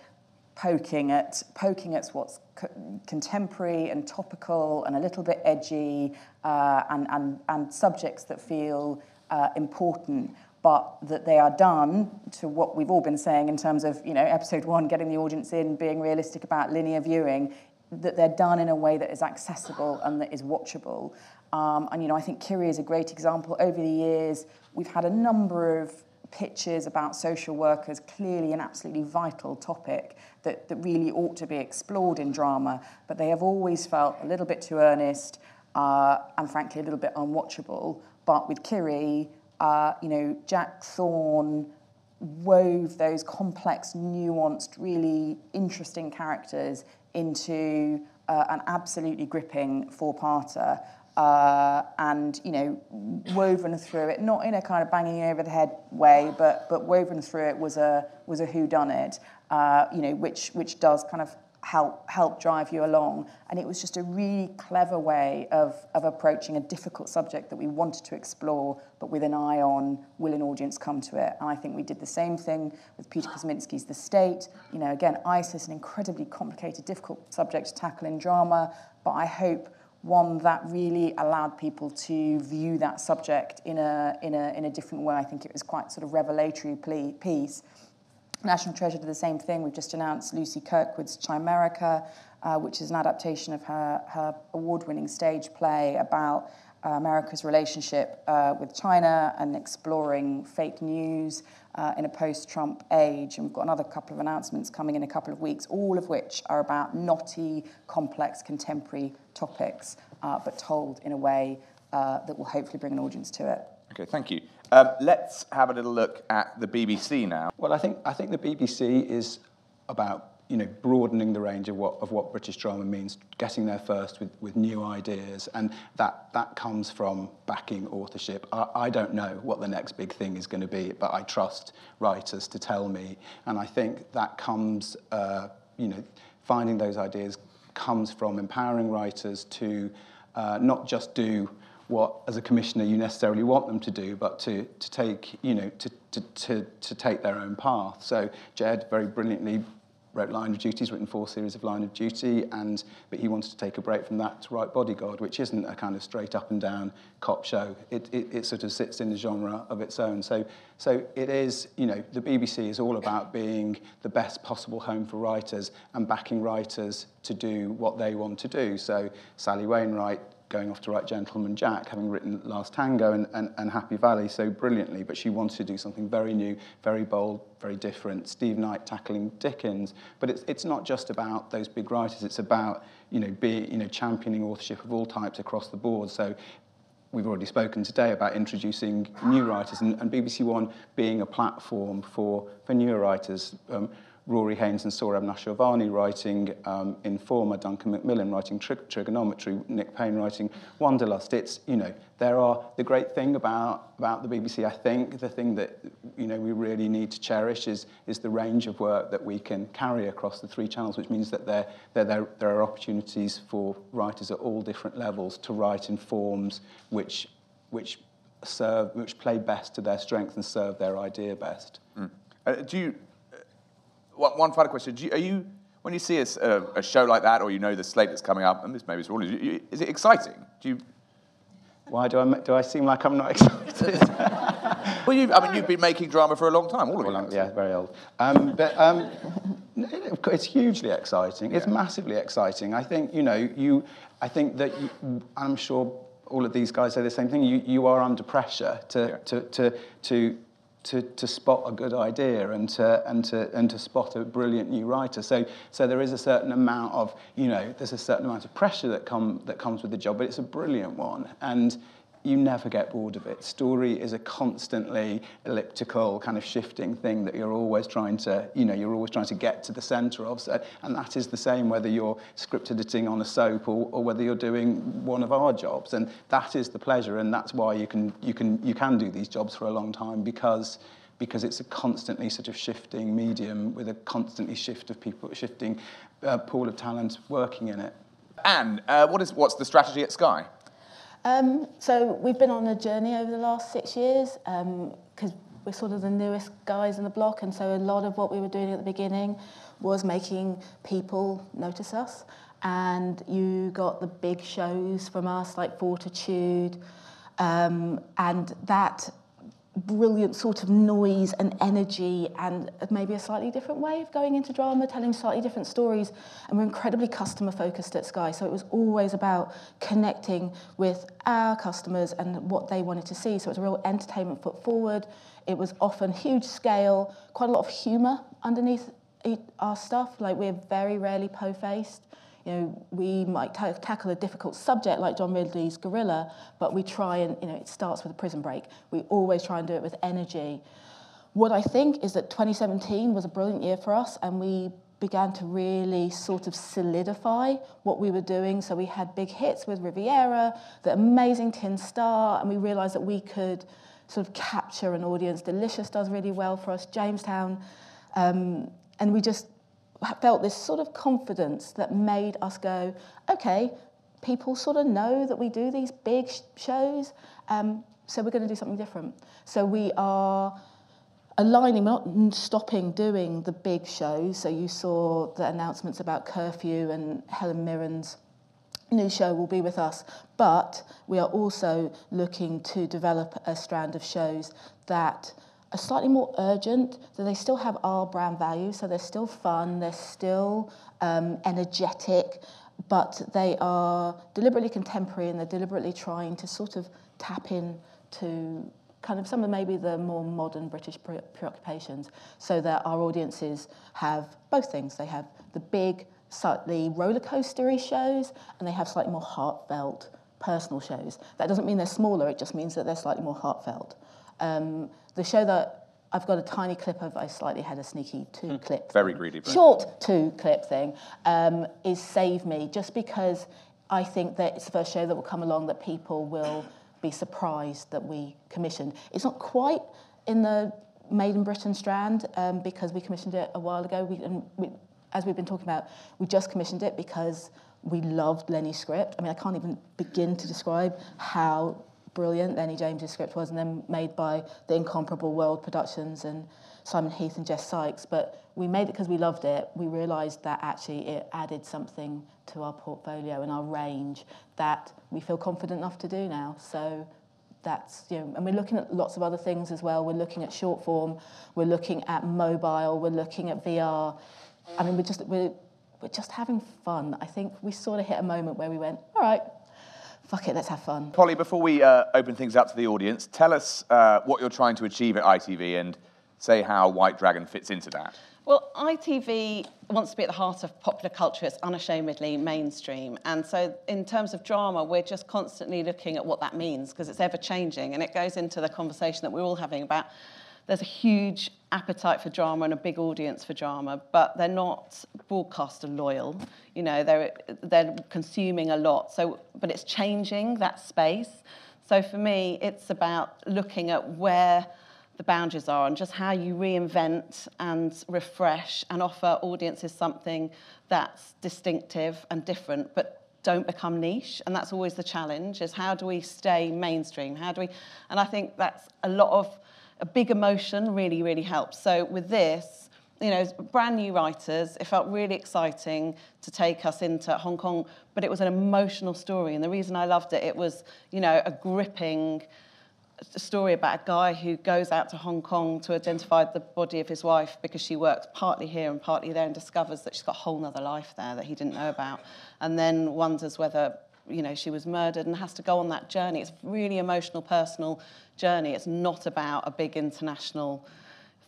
poking at poking at what's co- contemporary and topical and a little bit edgy uh, and, and, and subjects that feel uh, important but that they are done to what we've all been saying in terms of you know episode one getting the audience in being realistic about linear viewing that they're done in a way that is accessible and that is watchable um, and you know I think Kiri is a great example over the years we've had a number of pitches about social workers, clearly an absolutely vital topic that, that really ought to be explored in drama, but they have always felt a little bit too earnest uh, and frankly a little bit unwatchable. But with Kiri, uh, you know, Jack Thorne wove those complex, nuanced, really interesting characters into uh, an absolutely gripping four-parter uh, and you know woven through it, not in a kind of banging over the head way, but but woven through it was a was a who done it, uh, you know, which which does kind of help help drive you along. And it was just a really clever way of of approaching a difficult subject that we wanted to explore, but with an eye on will an audience come to it. And I think we did the same thing with Peter Kosminsky's The State. You know, again, ISIS, an incredibly complicated, difficult subject to tackle in drama, but I hope one that really allowed people to view that subject in a, in a, in a different way. I think it was quite sort of revelatory piece. National Treasure did the same thing. We've just announced Lucy Kirkwood's Chimerica, uh, which is an adaptation of her, her award-winning stage play about uh, America's relationship uh, with China and exploring fake news uh, in a post-Trump age. And we've got another couple of announcements coming in a couple of weeks, all of which are about knotty, complex, contemporary topics, uh, but told in a way uh, that will hopefully bring an audience to it. Okay, thank you. Um, let's have a little look at the BBC now. Well, I think I think the BBC is about you know broadening the range of what of what British drama means, getting there first with, with new ideas, and that that comes from backing authorship. I, I don't know what the next big thing is going to be, but I trust writers to tell me, and I think that comes uh, you know finding those ideas comes from empowering writers to uh, not just do what, as a commissioner, you necessarily want them to do, but to, to take, you know, to, to, to, to take their own path. So Jed very brilliantly wrote Line of Duty, he's written four series of Line of Duty, and but he wanted to take a break from that to write Bodyguard, which isn't a kind of straight up and down cop show. It, it, it sort of sits in a genre of its own. So, so it is, you know, the BBC is all about being the best possible home for writers and backing writers to do what they want to do. So Sally Wainwright going off to write Gentleman Jack, having written Last Tango and, and, and Happy Valley so brilliantly, but she wanted to do something very new, very bold, very different. Steve Knight tackling Dickens, but it's, it's not just about those big writers, it's about you know, be, you know, championing authorship of all types across the board. So we've already spoken today about introducing new writers and, and BBC One being a platform for, for newer writers. Um, Rory Haines and Sohrab Noshirvani writing um, Informer, Duncan Macmillan writing tri Trigonometry, Nick Payne writing Wanderlust. It's, you know, there are, the great thing about, about the BBC, I think, the thing that, you know, we really need to cherish is, is the range of work that we can carry across the three channels, which means that there, there, there, there are opportunities for writers at all different levels to write in forms which, which serve, which play best to their strength and serve their idea best. Mm. Uh, do you, one final question. You, are you, when you see a, a, show like that, or you know the slate that's coming up, and this maybe is all, is it exciting? Do you? Why do I do I seem like I'm not excited? well, you, I mean, you've been making drama for a long time, all of well, you. Yeah, very old. Um, but um, it's hugely exciting. It's yeah. massively exciting. I think you know you. I think that you, I'm sure all of these guys say the same thing. You you are under pressure to yeah. to to to to, to spot a good idea and to, and, to, and to spot a brilliant new writer. So, so there is a certain amount of, you know, there's a certain amount of pressure that, come, that comes with the job, but it's a brilliant one. And, you never get bored of it. Story is a constantly elliptical, kind of shifting thing that you're always trying to, you know, you're always trying to get to the centre of. So, and that is the same whether you're script editing on a soap or, or whether you're doing one of our jobs. And that is the pleasure, and that's why you can, you can, you can do these jobs for a long time because because it's a constantly sort of shifting medium with a constantly shift of people, shifting uh, pool of talent working in it. Anne, uh, what is, what's the strategy at Sky? Um, so we've been on a journey over the last six years because um, we're sort of the newest guys in the block and so a lot of what we were doing at the beginning was making people notice us. And you got the big shows from us like Fortitude um, and that brilliant sort of noise and energy and maybe a slightly different way of going into drama, telling slightly different stories. And we're incredibly customer focused at Sky. So it was always about connecting with our customers and what they wanted to see. So it's a real entertainment foot forward. It was often huge scale, quite a lot of humour underneath our stuff. Like we're very rarely po-faced. You know, we might ta tackle a difficult subject like John Ridley's Guerrilla, but we try and, you know, it starts with a prison break. We always try and do it with energy. What I think is that 2017 was a brilliant year for us and we began to really sort of solidify what we were doing. So we had big hits with Riviera, the amazing Tin Star, and we realized that we could sort of capture an audience. Delicious does really well for us, Jamestown. Um, and we just felt this sort of confidence that made us go, okay, people sort of know that we do these big sh shows, um, so we're going to do something different. So we are aligning, we're not stopping doing the big shows. So you saw the announcements about curfew and Helen Mirren's new show will be with us, but we are also looking to develop a strand of shows that are slightly more urgent, so they still have our brand values, so they're still fun, they're still um, energetic, but they are deliberately contemporary and they're deliberately trying to sort of tap in to kind of some of maybe the more modern British pre preoccupations so that our audiences have both things. They have the big, slightly roller coastery shows and they have slightly more heartfelt personal shows. That doesn't mean they're smaller, it just means that they're slightly more heartfelt. Um, the show that I've got a tiny clip of, I slightly had a sneaky two mm, clip. Very greedy. Short two clip thing um, is Save Me, just because I think that it's the first show that will come along that people will be surprised that we commissioned. It's not quite in the Made in Britain strand um, because we commissioned it a while ago. We, and we, as we've been talking about, we just commissioned it because we loved Lennie's script. I mean, I can't even begin to describe how brilliant Lennie James's script was, and then made by the incomparable World Productions and Simon Heath and Jess Sykes. But we made it because we loved it. We realised that actually it added something to our portfolio and our range that we feel confident enough to do now. So that's you know, and we're looking at lots of other things as well. We're looking at short form, we're looking at mobile, we're looking at VR. I mean, we're just we're we're just having fun. I think we sort of hit a moment where we went, all right, fuck it, let's have fun. Polly, before we uh, open things up to the audience, tell us uh, what you're trying to achieve at ITV and say how White Dragon fits into that. Well, ITV wants to be at the heart of popular culture. It's unashamedly mainstream. And so, in terms of drama, we're just constantly looking at what that means because it's ever changing. And it goes into the conversation that we're all having about there's a huge appetite for drama and a big audience for drama, but they're not broadcaster loyal. You know, they're they're consuming a lot. So, but it's changing that space. So for me, it's about looking at where the boundaries are and just how you reinvent and refresh and offer audiences something that's distinctive and different, but don't become niche and that's always the challenge is how do we stay mainstream how do we and i think that's a lot of a big emotion really, really helps. So with this, you know, brand new writers, it felt really exciting to take us into Hong Kong, but it was an emotional story. And the reason I loved it, it was, you know, a gripping story about a guy who goes out to Hong Kong to identify the body of his wife because she works partly here and partly there and discovers that she's got a whole other life there that he didn't know about. And then wonders whether you know, she was murdered and has to go on that journey. It's really emotional, personal journey. It's not about a big international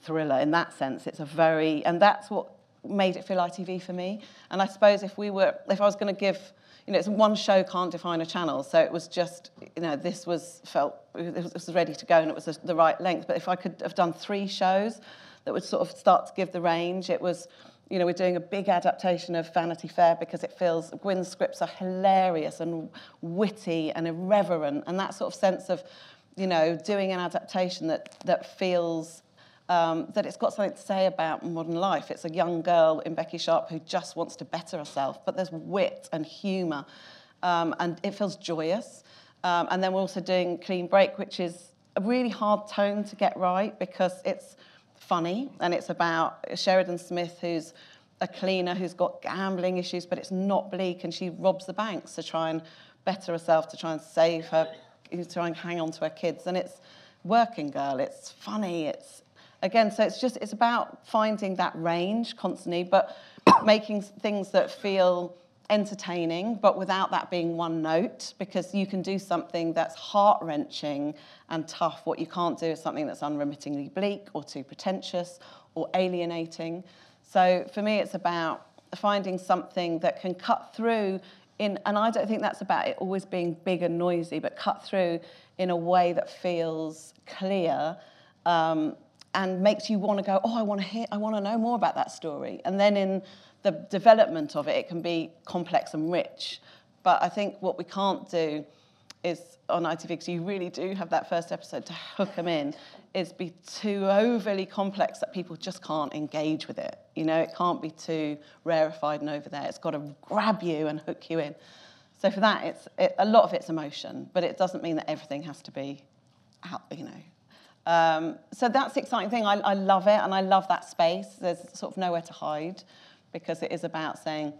thriller in that sense. It's a very, and that's what made it feel ITV for me. And I suppose if we were, if I was going to give, you know, it's one show can't define a channel. So it was just, you know, this was felt, this was ready to go and it was the right length. But if I could have done three shows that would sort of start to give the range, it was, you know, we're doing a big adaptation of Vanity Fair because it feels, Gwyn's scripts are hilarious and witty and irreverent and that sort of sense of, you know, doing an adaptation that, that feels um, that it's got something to say about modern life. It's a young girl in Becky Sharp who just wants to better herself, but there's wit and humour, um, and it feels joyous. Um, and then we're also doing Clean Break, which is a really hard tone to get right because it's funny and it's about Sheridan Smith, who's a cleaner who's got gambling issues, but it's not bleak, and she robs the banks to try and better herself, to try and save her, to try and hang on to her kids. And it's working girl, it's funny, it's again, so it's just, it's about finding that range constantly, but making things that feel entertaining, but without that being one note, because you can do something that's heart wrenching and tough. What you can't do is something that's unremittingly bleak or too pretentious or alienating. So for me, it's about finding something that can cut through in, and I don't think that's about it always being big and noisy, but cut through in a way that feels clear um, and makes you want to go, oh, I want to hear, I want to know more about that story. And then in the development of it, it can be complex and rich. But I think what we can't do is on ITV, because you really do have that first episode to hook them in, is be too overly complex that people just can't engage with it. You know, it can't be too rarefied and over there. It's got to grab you and hook you in. So for that, it's it, a lot of it's emotion, but it doesn't mean that everything has to be out, you know, um, so that's the exciting thing. I, I love it and I love that space. There's sort of nowhere to hide because it is about saying,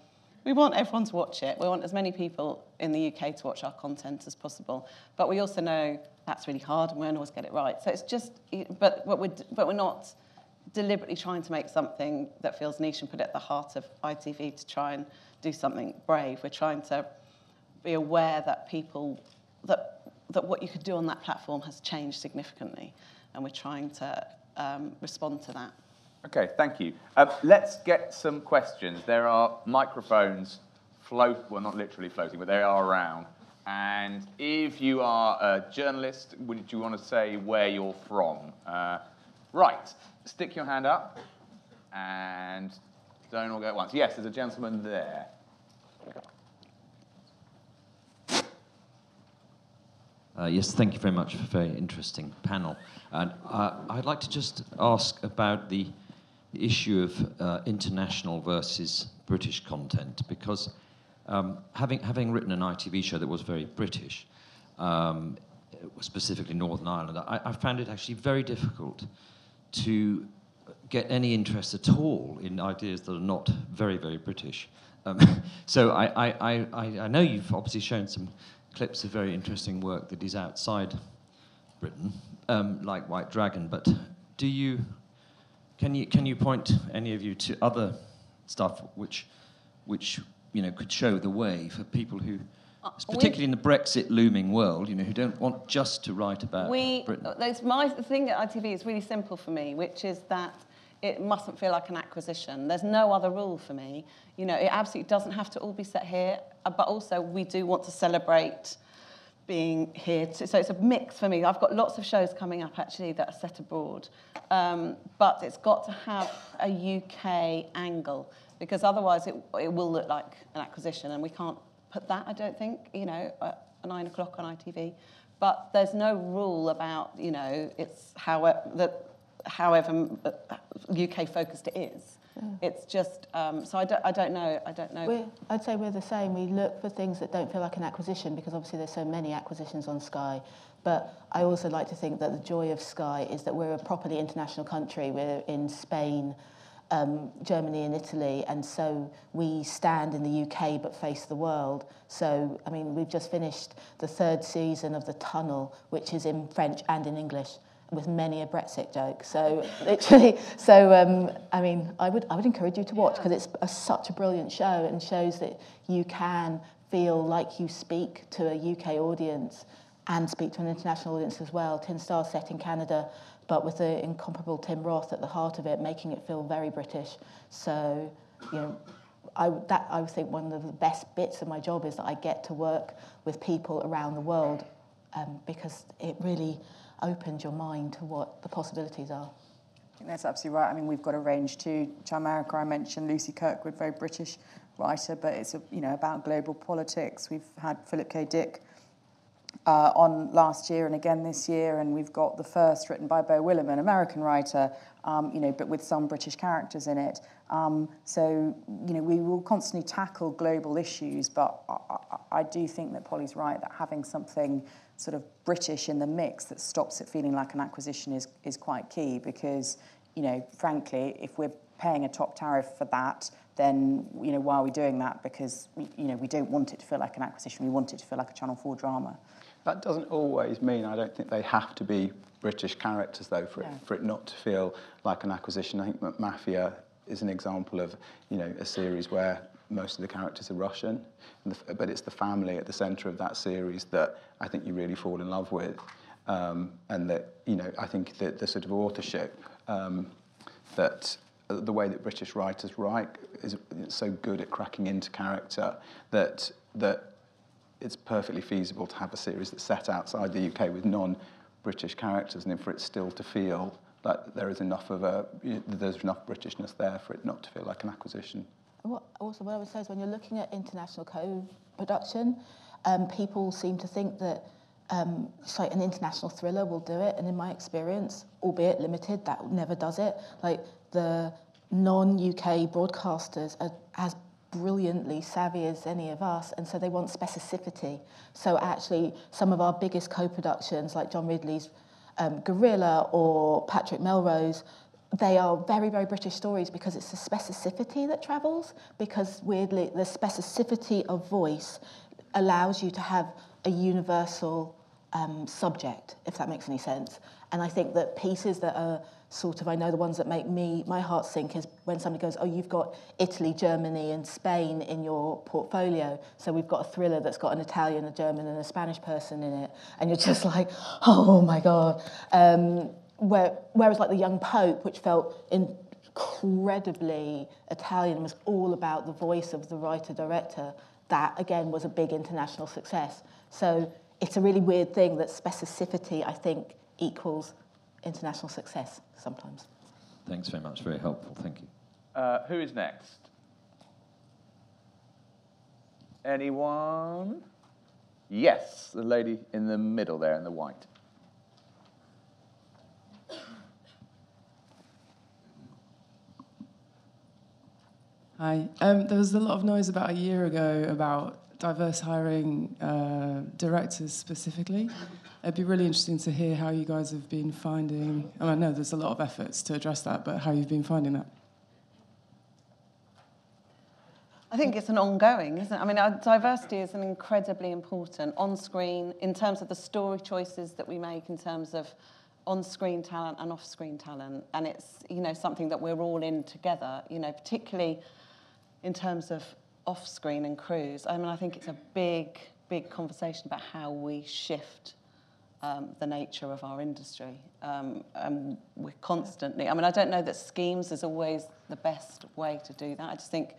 we want everyone to watch it. We want as many people in the UK to watch our content as possible. But we also know that's really hard and we don't always get it right. So it's just, but, but, we're, but we're not deliberately trying to make something that feels niche and put it at the heart of ITV to try and do something brave. We're trying to be aware that people, that, that what you could do on that platform has changed significantly and we're trying to um, respond to that. Okay, thank you. Uh, let's get some questions. There are microphones float, well, not literally floating, but they are around. And if you are a journalist, would you want to say where you're from? Uh, right, stick your hand up and don't all go at once. Yes, there's a gentleman there. Uh, yes, thank you very much for a very interesting panel. And uh, I'd like to just ask about the issue of uh, international versus British content, because um, having, having written an ITV show that was very British, um, specifically Northern Ireland, I, I found it actually very difficult to get any interest at all in ideas that are not very, very British. Um, so I, I, I, I know you've obviously shown some clips of very interesting work that is outside Britain, um, like White Dragon. But do you can you can you point any of you to other stuff which which you know could show the way for people who uh, particularly in the Brexit looming world, you know, who don't want just to write about we, Britain. My thing at ITV is really simple for me, which is that it mustn't feel like an acquisition. There's no other rule for me. You know, it absolutely doesn't have to all be set here, uh, but also we do want to celebrate being here. So it's a mix for me. I've got lots of shows coming up actually that are set abroad, um, but it's got to have a UK angle because otherwise it, it will look like an acquisition, and we can't put that. I don't think you know at nine o'clock on ITV. But there's no rule about you know it's however that however UK uh, focused it is. It's just, um, so I don't, I don't know, I don't know. We're, I'd say we're the same. We look for things that don't feel like an acquisition because obviously there's so many acquisitions on Sky. But I also like to think that the joy of Sky is that we're a properly international country. We're in Spain, um, Germany and Italy, and so we stand in the UK but face the world. So, I mean, we've just finished the third season of The Tunnel, which is in French and in English with many a Brexit joke. So literally, so um, I mean, I would I would encourage you to watch because it's a, such a brilliant show and shows that you can feel like you speak to a UK audience and speak to an international audience as well. Tin Star set in Canada, but with the incomparable Tim Roth at the heart of it, making it feel very British. So, you know, I, that, I would think one of the best bits of my job is that I get to work with people around the world um, because it really opens your mind to what the possibilities are. I think that's absolutely right. I mean, we've got a range too. Chimerica, I mentioned Lucy Kirkwood, very British writer, but it's you know about global politics. We've had Philip K. Dick uh, on last year and again this year, and we've got the first written by Beau Willimon, an American writer, um, you know, but with some British characters in it. Um, so, you know, we will constantly tackle global issues, but I, I, I do think that Polly's right that having something sort of British in the mix that stops it feeling like an acquisition is, is quite key because, you know, frankly, if we're paying a top tariff for that, then, you know, why are we doing that? Because, you know, we don't want it to feel like an acquisition. We want it to feel like a Channel 4 drama. That doesn't always mean, I don't think they have to be British characters, though, for, it, for it not to feel like an acquisition. I think McMafia is an example of, you know, a series where most of the characters are Russian, the, but it's the family at the centre of that series that I think you really fall in love with. Um, and that, you know, I think that the sort of authorship um, that the way that British writers write is so good at cracking into character that that it's perfectly feasible to have a series that's set outside the UK with non-British characters, and for it still to feel like there is enough of a there's enough Britishness there for it not to feel like an acquisition. What, also, what I would say is when you're looking at international co-production, um, people seem to think that um, so an international thriller will do it, and in my experience, albeit limited, that never does it. Like the non-UK broadcasters are as brilliantly savvy as any of us, and so they want specificity. So actually, some of our biggest co-productions, like John Ridley's um, Guerrilla or Patrick Melrose, they are very, very British stories because it's the specificity that travels, because weirdly, the specificity of voice allows you to have a universal um, subject, if that makes any sense. And I think that pieces that are sort of, I know the ones that make me, my heart sink is when somebody goes, oh, you've got Italy, Germany and Spain in your portfolio. So we've got a thriller that's got an Italian, a German and a Spanish person in it. And you're just like, oh my God. Um, where, whereas like The Young Pope, which felt incredibly Italian, was all about the voice of the writer-director, that again was a big international success. So it's a really weird thing that specificity, I think, equals international success sometimes. Thanks very much. Very helpful. Thank you. Uh, who is next? Anyone? Yes, the lady in the middle there in the white. Hi. Um, there was a lot of noise about a year ago about diverse hiring uh, directors specifically. It'd be really interesting to hear how you guys have been finding. I know there's a lot of efforts to address that, but how you've been finding that. I think it's an ongoing, isn't it? I mean, diversity is an incredibly important on screen in terms of the story choices that we make, in terms of on screen talent and off screen talent. And it's, you know, something that we're all in together, you know, particularly in terms of off screen and crews. I mean, I think it's a big, big conversation about how we shift um, the nature of our industry. Um, and we're constantly, I mean, I don't know that schemes is always the best way to do that. I just think,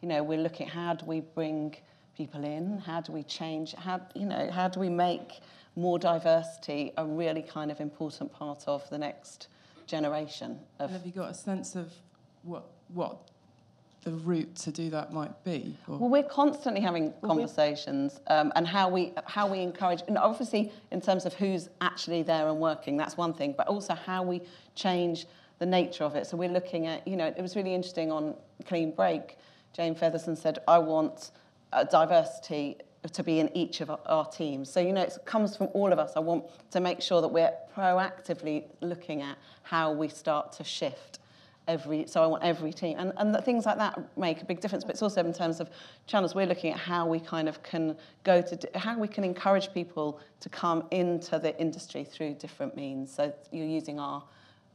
you know, we're looking at how do we bring people in? How do we change? How, you know, how do we make more diversity a really kind of important part of the next generation? Of have you got a sense of what, what the route to do that might be? Or? Well, we're constantly having conversations um, and how we how we encourage, and obviously in terms of who's actually there and working, that's one thing, but also how we change the nature of it. So we're looking at, you know, it was really interesting on Clean Break. Jane Featherstone said, "I want diversity." to be in each of our teams. So, you know, it comes from all of us. I want to make sure that we're proactively looking at how we start to shift every, so I want every team. And, and things like that make a big difference. But it's also in terms of channels, we're looking at how we kind of can go to, how we can encourage people to come into the industry through different means. So you're using our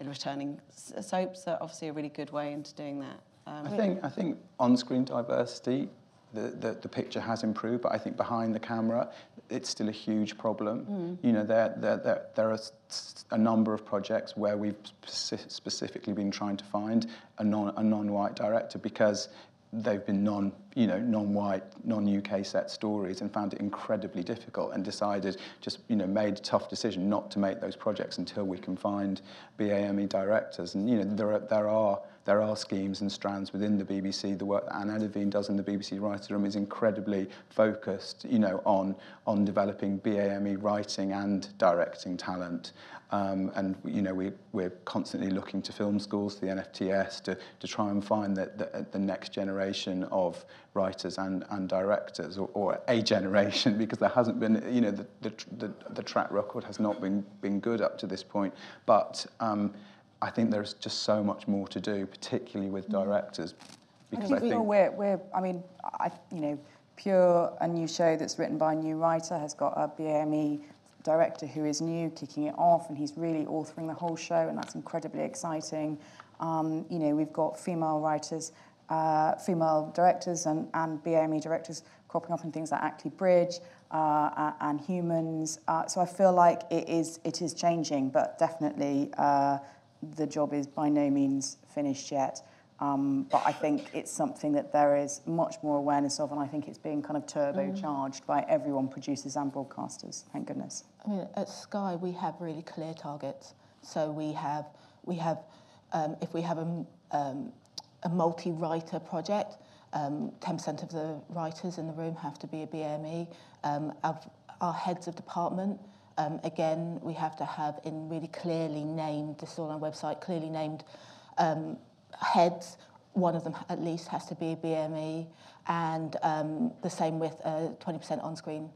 returning soaps are obviously a really good way into doing that. Um, I think I think on-screen diversity, the, the, the picture has improved, but I think behind the camera, it's still a huge problem. Mm. You know, there, there, there, there are a number of projects where we've specifically been trying to find a, non, a non-white director because they've been non, you know, non-white, non-UK set stories and found it incredibly difficult and decided, just, you know, made a tough decision not to make those projects until we can find BAME directors. And, you know, there are, there are, there are schemes and strands within the BBC. The work that Anne Edyvean does in the BBC Writers Room is incredibly focused, you know, on, on developing BAME writing and directing talent. Um, and you know we, we're constantly looking to film schools, the NFTS, to, to try and find the, the, the next generation of writers and, and directors, or, or a generation, because there hasn't been, you know, the, the, the, the track record has not been, been good up to this point. But um, I think there's just so much more to do, particularly with Mm. directors. Because I think, we're, we're, I mean, I, you know, Pure, a new show that's written by a new writer, has got a BAME director who is new, kicking it off, and he's really authoring the whole show, and that's incredibly exciting. Um, you know, we've got female writers, uh, female directors, and, and BAME directors cropping up in things like Ackley Bridge uh, and Humans. Uh, so I feel like it is it is changing, but definitely uh, the job is by no means finished yet. Um, but I think it's something that there is much more awareness of, and I think it's being kind of turbocharged by everyone, producers and broadcasters. Thank goodness. I mean, at Sky, we have really clear targets. So we have, we have, um, if we have a, um, a multi-writer project, um, 10% of the writers in the room have to be a BME. Um, our, our heads of department, um, again, we have to have in really clearly named, this is all on our website, clearly named um, heads. One of them at least has to be a BME, and um, the same with a 20% on-screen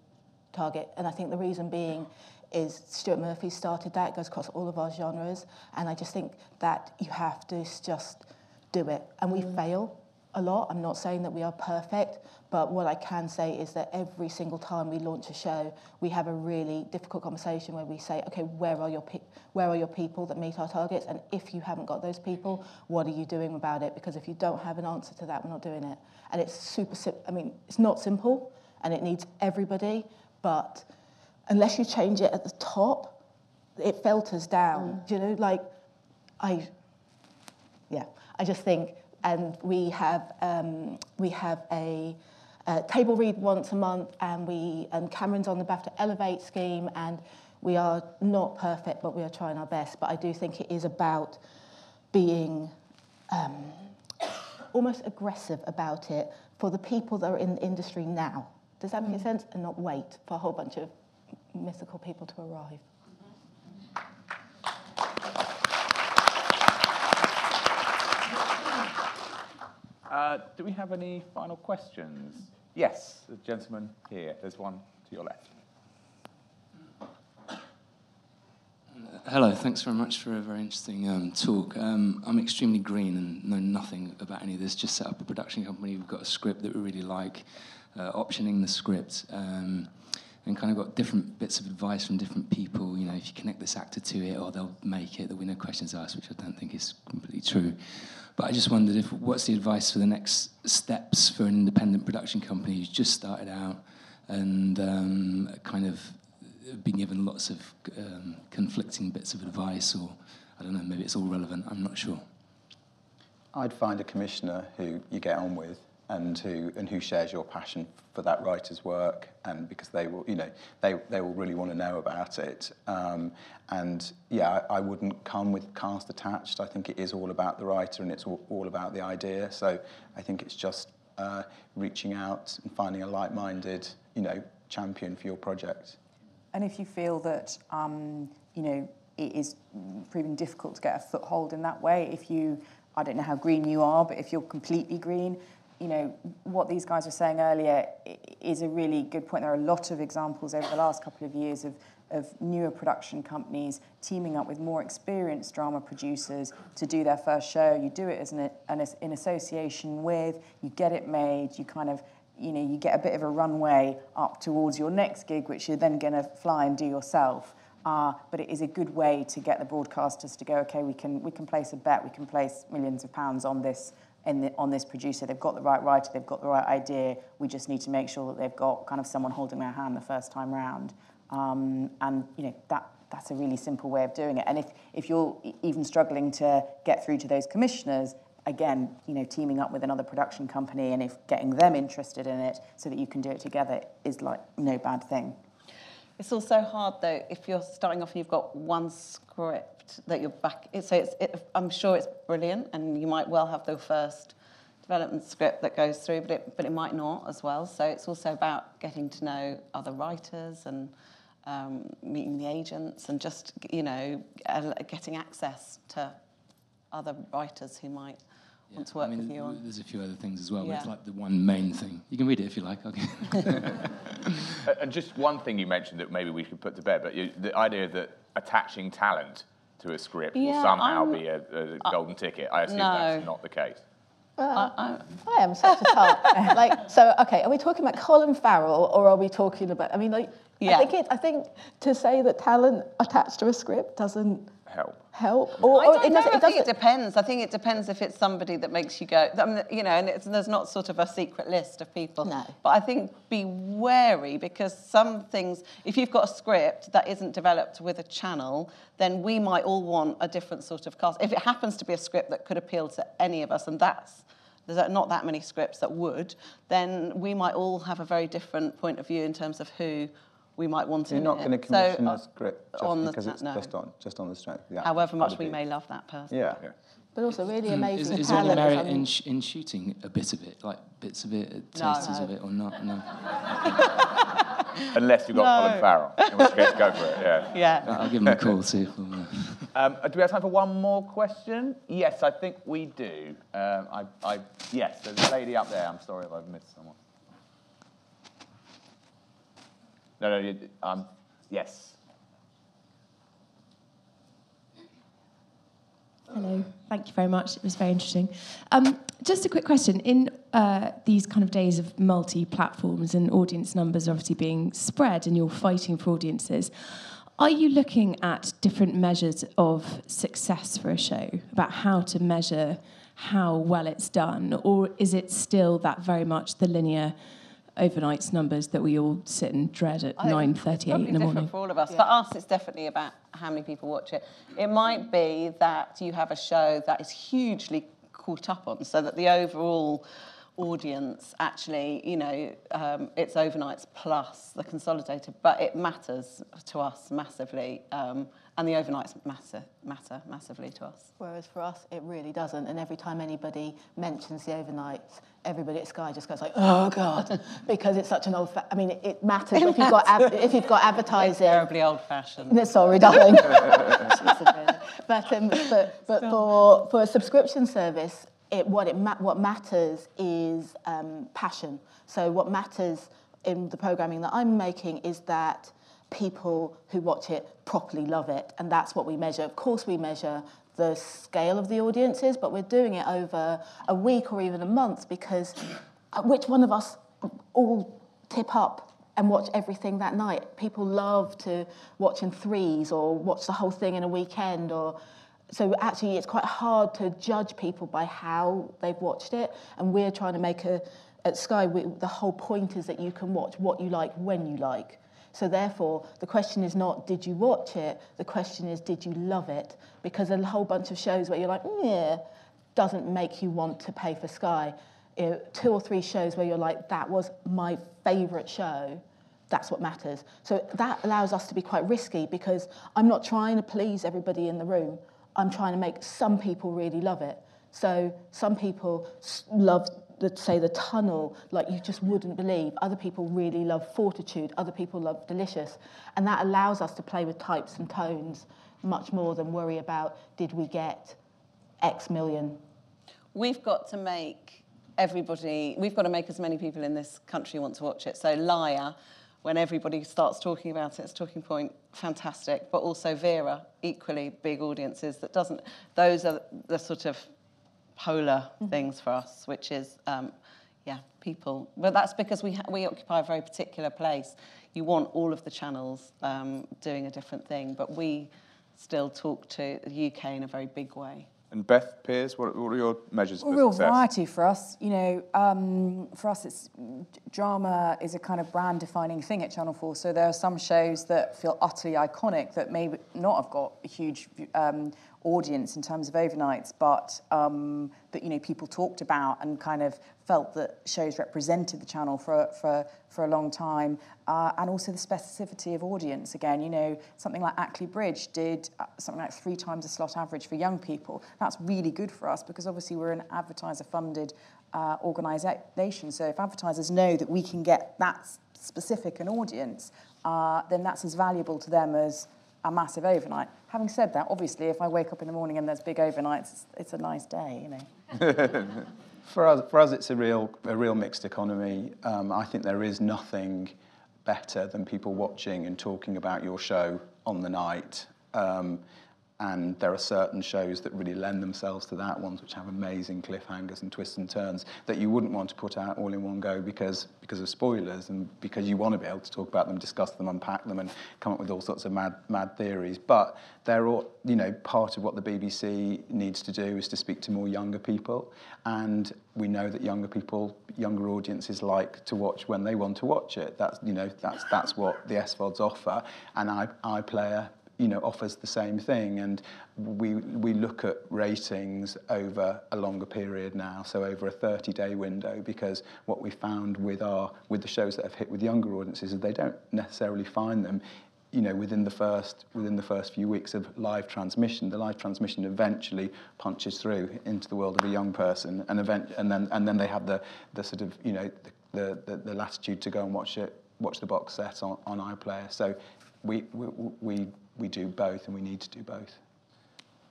target. And I think the reason being is Stuart Murphy started that, it goes across all of our genres, and I just think that you have to just do it. And we fail a lot. I'm not saying that we are perfect, but what I can say is that every single time we launch a show, we have a really difficult conversation where we say, okay, where are your pe- where are your people that meet our targets? And if you haven't got those people, what are you doing about it? Because if you don't have an answer to that, we're not doing it. And it's super sim- I mean, it's not simple, and it needs everybody, but unless you change it at the top, it filters down. Mm. Do you know, like I yeah, I just think, and we have um, we have a, a table read once a month, and we and Cameron's on the BAFTA Elevate scheme, and we are not perfect, but we are trying our best. But I do think it is about being um, almost aggressive about it for the people that are in the industry now. Does that make sense? And not wait for a whole bunch of mythical people to arrive. Uh, do we have any final questions? Yes, the gentleman here. There's one to your left. Hello, thanks very much for a very interesting um, talk. Um, I'm extremely green and know nothing about any of this. Just set up a production company. We've got a script that we really like, uh, optioning the script, um, and kind of got different bits of advice from different people. You know, if you connect this actor to it, or they'll make it. There'll be no questions asked, which I don't think is completely true. But I just wondered if what's the advice for the next steps for an independent production company who's just started out and um, kind of been given lots of um, conflicting bits of advice, or I don't know, maybe it's all relevant. I'm not sure. I'd find a commissioner who you get on with and who and who shares your passion for that writer's work, and because they will, you know, they they will really want to know about it. Um, and yeah, I, I wouldn't come with cast attached. I think it is all about the writer and it's all, all about the idea. So I think it's just uh, reaching out and finding a like-minded, you know, champion for your project. And if you feel that, um, you know, it is proving difficult to get a foothold in that way, if you, I don't know how green you are, but if you're completely green, you know, what these guys were saying earlier is a really good point. There are a lot of examples over the last couple of years of, of newer production companies teaming up with more experienced drama producers to do their first show. You do it as an, an, in association with, you get it made, you kind of you know, you get a bit of a runway up towards your next gig, which you're then going to fly and do yourself. Uh, but it is a good way to get the broadcasters to go, okay, we can we can place a bet, we can place millions of pounds on this in the, on this producer. They've got the right writer, they've got the right idea. We just need to make sure that they've got kind of someone holding their hand the first time round. Um, and you know that that's a really simple way of doing it. And if if you're even struggling to get through to those commissioners, again, you know, teaming up with another production company and if getting them interested in it so that you can do it together is like no bad thing. It's also hard though if you're starting off and you've got one script that you're back. So it's, it, I'm sure it's brilliant, and you might well have the first development script that goes through, but it but it might not as well. So it's also about getting to know other writers and um, meeting the agents and just you know getting access to other writers who might yeah. want to work I mean, with you on. There's a few other things as well, yeah. but it's like the one main thing. You can read it if you like. Okay. and just one thing you mentioned that maybe we should put to bed, but you, the idea that attaching talent to a script yeah, will somehow I'm, be a, a golden uh, ticket. I assume no. that's not the case. Uh, I, I, am such a tart. like, so, okay, are we talking about Colin Farrell or are we talking about? I mean, like, yeah. I think it. I think to say that talent attached to a script doesn't help. Help? Or, I don't it know. Does, I think it depends. I think it depends if it's somebody that makes you go. I mean, you know, and there's not sort of a secret list of people. No. But I think be wary because some things, if you've got a script that isn't developed with a channel, then we might all want a different sort of cast. If it happens to be a script that could appeal to any of us, and that's there's not that many scripts that would, then we might all have a very different point of view in terms of who we might want to. You're in not going to commission so, a script just on because the, it's no. just on just on the strength. Yeah, However much we may love that person. Yeah. yeah. But also really amazing is, is there any merit in, sh- in shooting a bit of it, like bits of it, tasters no. of it, or not? No. Unless you've got no. Colin Farrell, in which case go for it. Yeah. Yeah. I'll give him a call. See if we'll, uh... um, do we have time for one more question? Yes, I think we do. Um, I, I, yes, there's a lady up there. I'm sorry if I've missed someone. No, no, um, yes. Hello, thank you very much. It was very interesting. Um, just a quick question. In uh, these kind of days of multi platforms and audience numbers obviously being spread, and you're fighting for audiences, are you looking at different measures of success for a show about how to measure how well it's done? Or is it still that very much the linear overnights numbers that we all sit and dread at 9.38 in the morning. for all of us. Yeah. For us, it's definitely about how many people watch it. It might be that you have a show that is hugely caught up on, so that the overall audience actually, you know, um, it's overnights plus the consolidated, but it matters to us massively. Um, and the overnights matter, matter massively to us. Whereas for us, it really doesn't. And every time anybody mentions the overnights, everybody at Sky just goes like, "Oh God," because it's such an old. Fa- I mean, it, matters it if you've got ab- if you've got advertising. It's terribly old-fashioned. Sorry, darling. but um, but but for for a subscription service, it what it ma- what matters is um, passion. So what matters in the programming that I'm making is that people who watch it properly love it. And that's what we measure. Of course, we measure the scale of the audiences, but we're doing it over a week or even a month because uh, which one of us all tip up and watch everything that night? People love to watch in threes or watch the whole thing in a weekend or so actually it's quite hard to judge people by how they've watched it and we're trying to make a at Sky we, the whole point is that you can watch what you like when you like so therefore, the question is not, did you watch it? The question is, did you love it? Because a whole bunch of shows where you're like, yeah, doesn't make you want to pay for Sky. Know, two or three shows where you're like, that was my favourite show. That's what matters. So that allows us to be quite risky because I'm not trying to please everybody in the room. I'm trying to make some people really love it. So some people love the, say the tunnel like you just wouldn't believe. Other people really love fortitude. Other people love delicious. And that allows us to play with types and tones much more than worry about did we get X million. We've got to make everybody, we've got to make as many people in this country want to watch it. So Liar, when everybody starts talking about it, it's talking point, fantastic. But also Vera, equally big audiences that doesn't, those are the sort of polar mm-hmm. things for us, which is, um, yeah, people. But that's because we, ha- we occupy a very particular place. You want all of the channels um, doing a different thing, but we still talk to the UK in a very big way. And Beth, Piers, what, what are your measures A for real success? variety for us. You know, um, for us, it's drama is a kind of brand-defining thing at Channel Four. So there are some shows that feel utterly iconic that may not have got a huge um, audience in terms of overnights, but um, that you know people talked about and kind of felt that shows represented the channel for for for a long time, uh, and also the specificity of audience. Again, you know, something like Ackley Bridge did uh, something like three times the slot average for young people. That's really good for us because obviously we're an advertiser-funded uh, organisation. So if advertisers know that we can get that specific an audience, uh, then that's as valuable to them as a massive overnight. Having said that, obviously, if I wake up in the morning and there's big overnights, it's, it's a nice day, you know. For us, for us, it's a real, a real mixed economy. Um, I think there is nothing better than people watching and talking about your show on the night. Um, and there are certain shows that really lend themselves to that, ones which have amazing cliffhangers and twists and turns that you wouldn't want to put out all in one go because, because of spoilers and because you want to be able to talk about them, discuss them, unpack them, and come up with all sorts of mad, mad theories. But they're all, you know, part of what the BBC needs to do is to speak to more younger people. And we know that younger people, younger audiences like to watch when they want to watch it. That's, you know, that's, that's what the SVODs offer. And I, iPlayer you know, offers the same thing. And we, we look at ratings over a longer period now, so over a 30-day window, because what we found with, our, with the shows that have hit with younger audiences is they don't necessarily find them you know, within the first within the first few weeks of live transmission, the live transmission eventually punches through into the world of a young person, and event, and then and then they have the the sort of you know the the, the latitude to go and watch it, watch the box set on, on iPlayer. So we we we we do both, and we need to do both.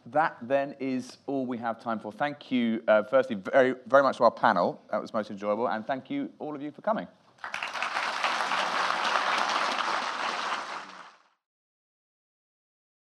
That then is all we have time for. Thank you, uh, firstly, very, very much to our panel. That was most enjoyable. And thank you, all of you, for coming.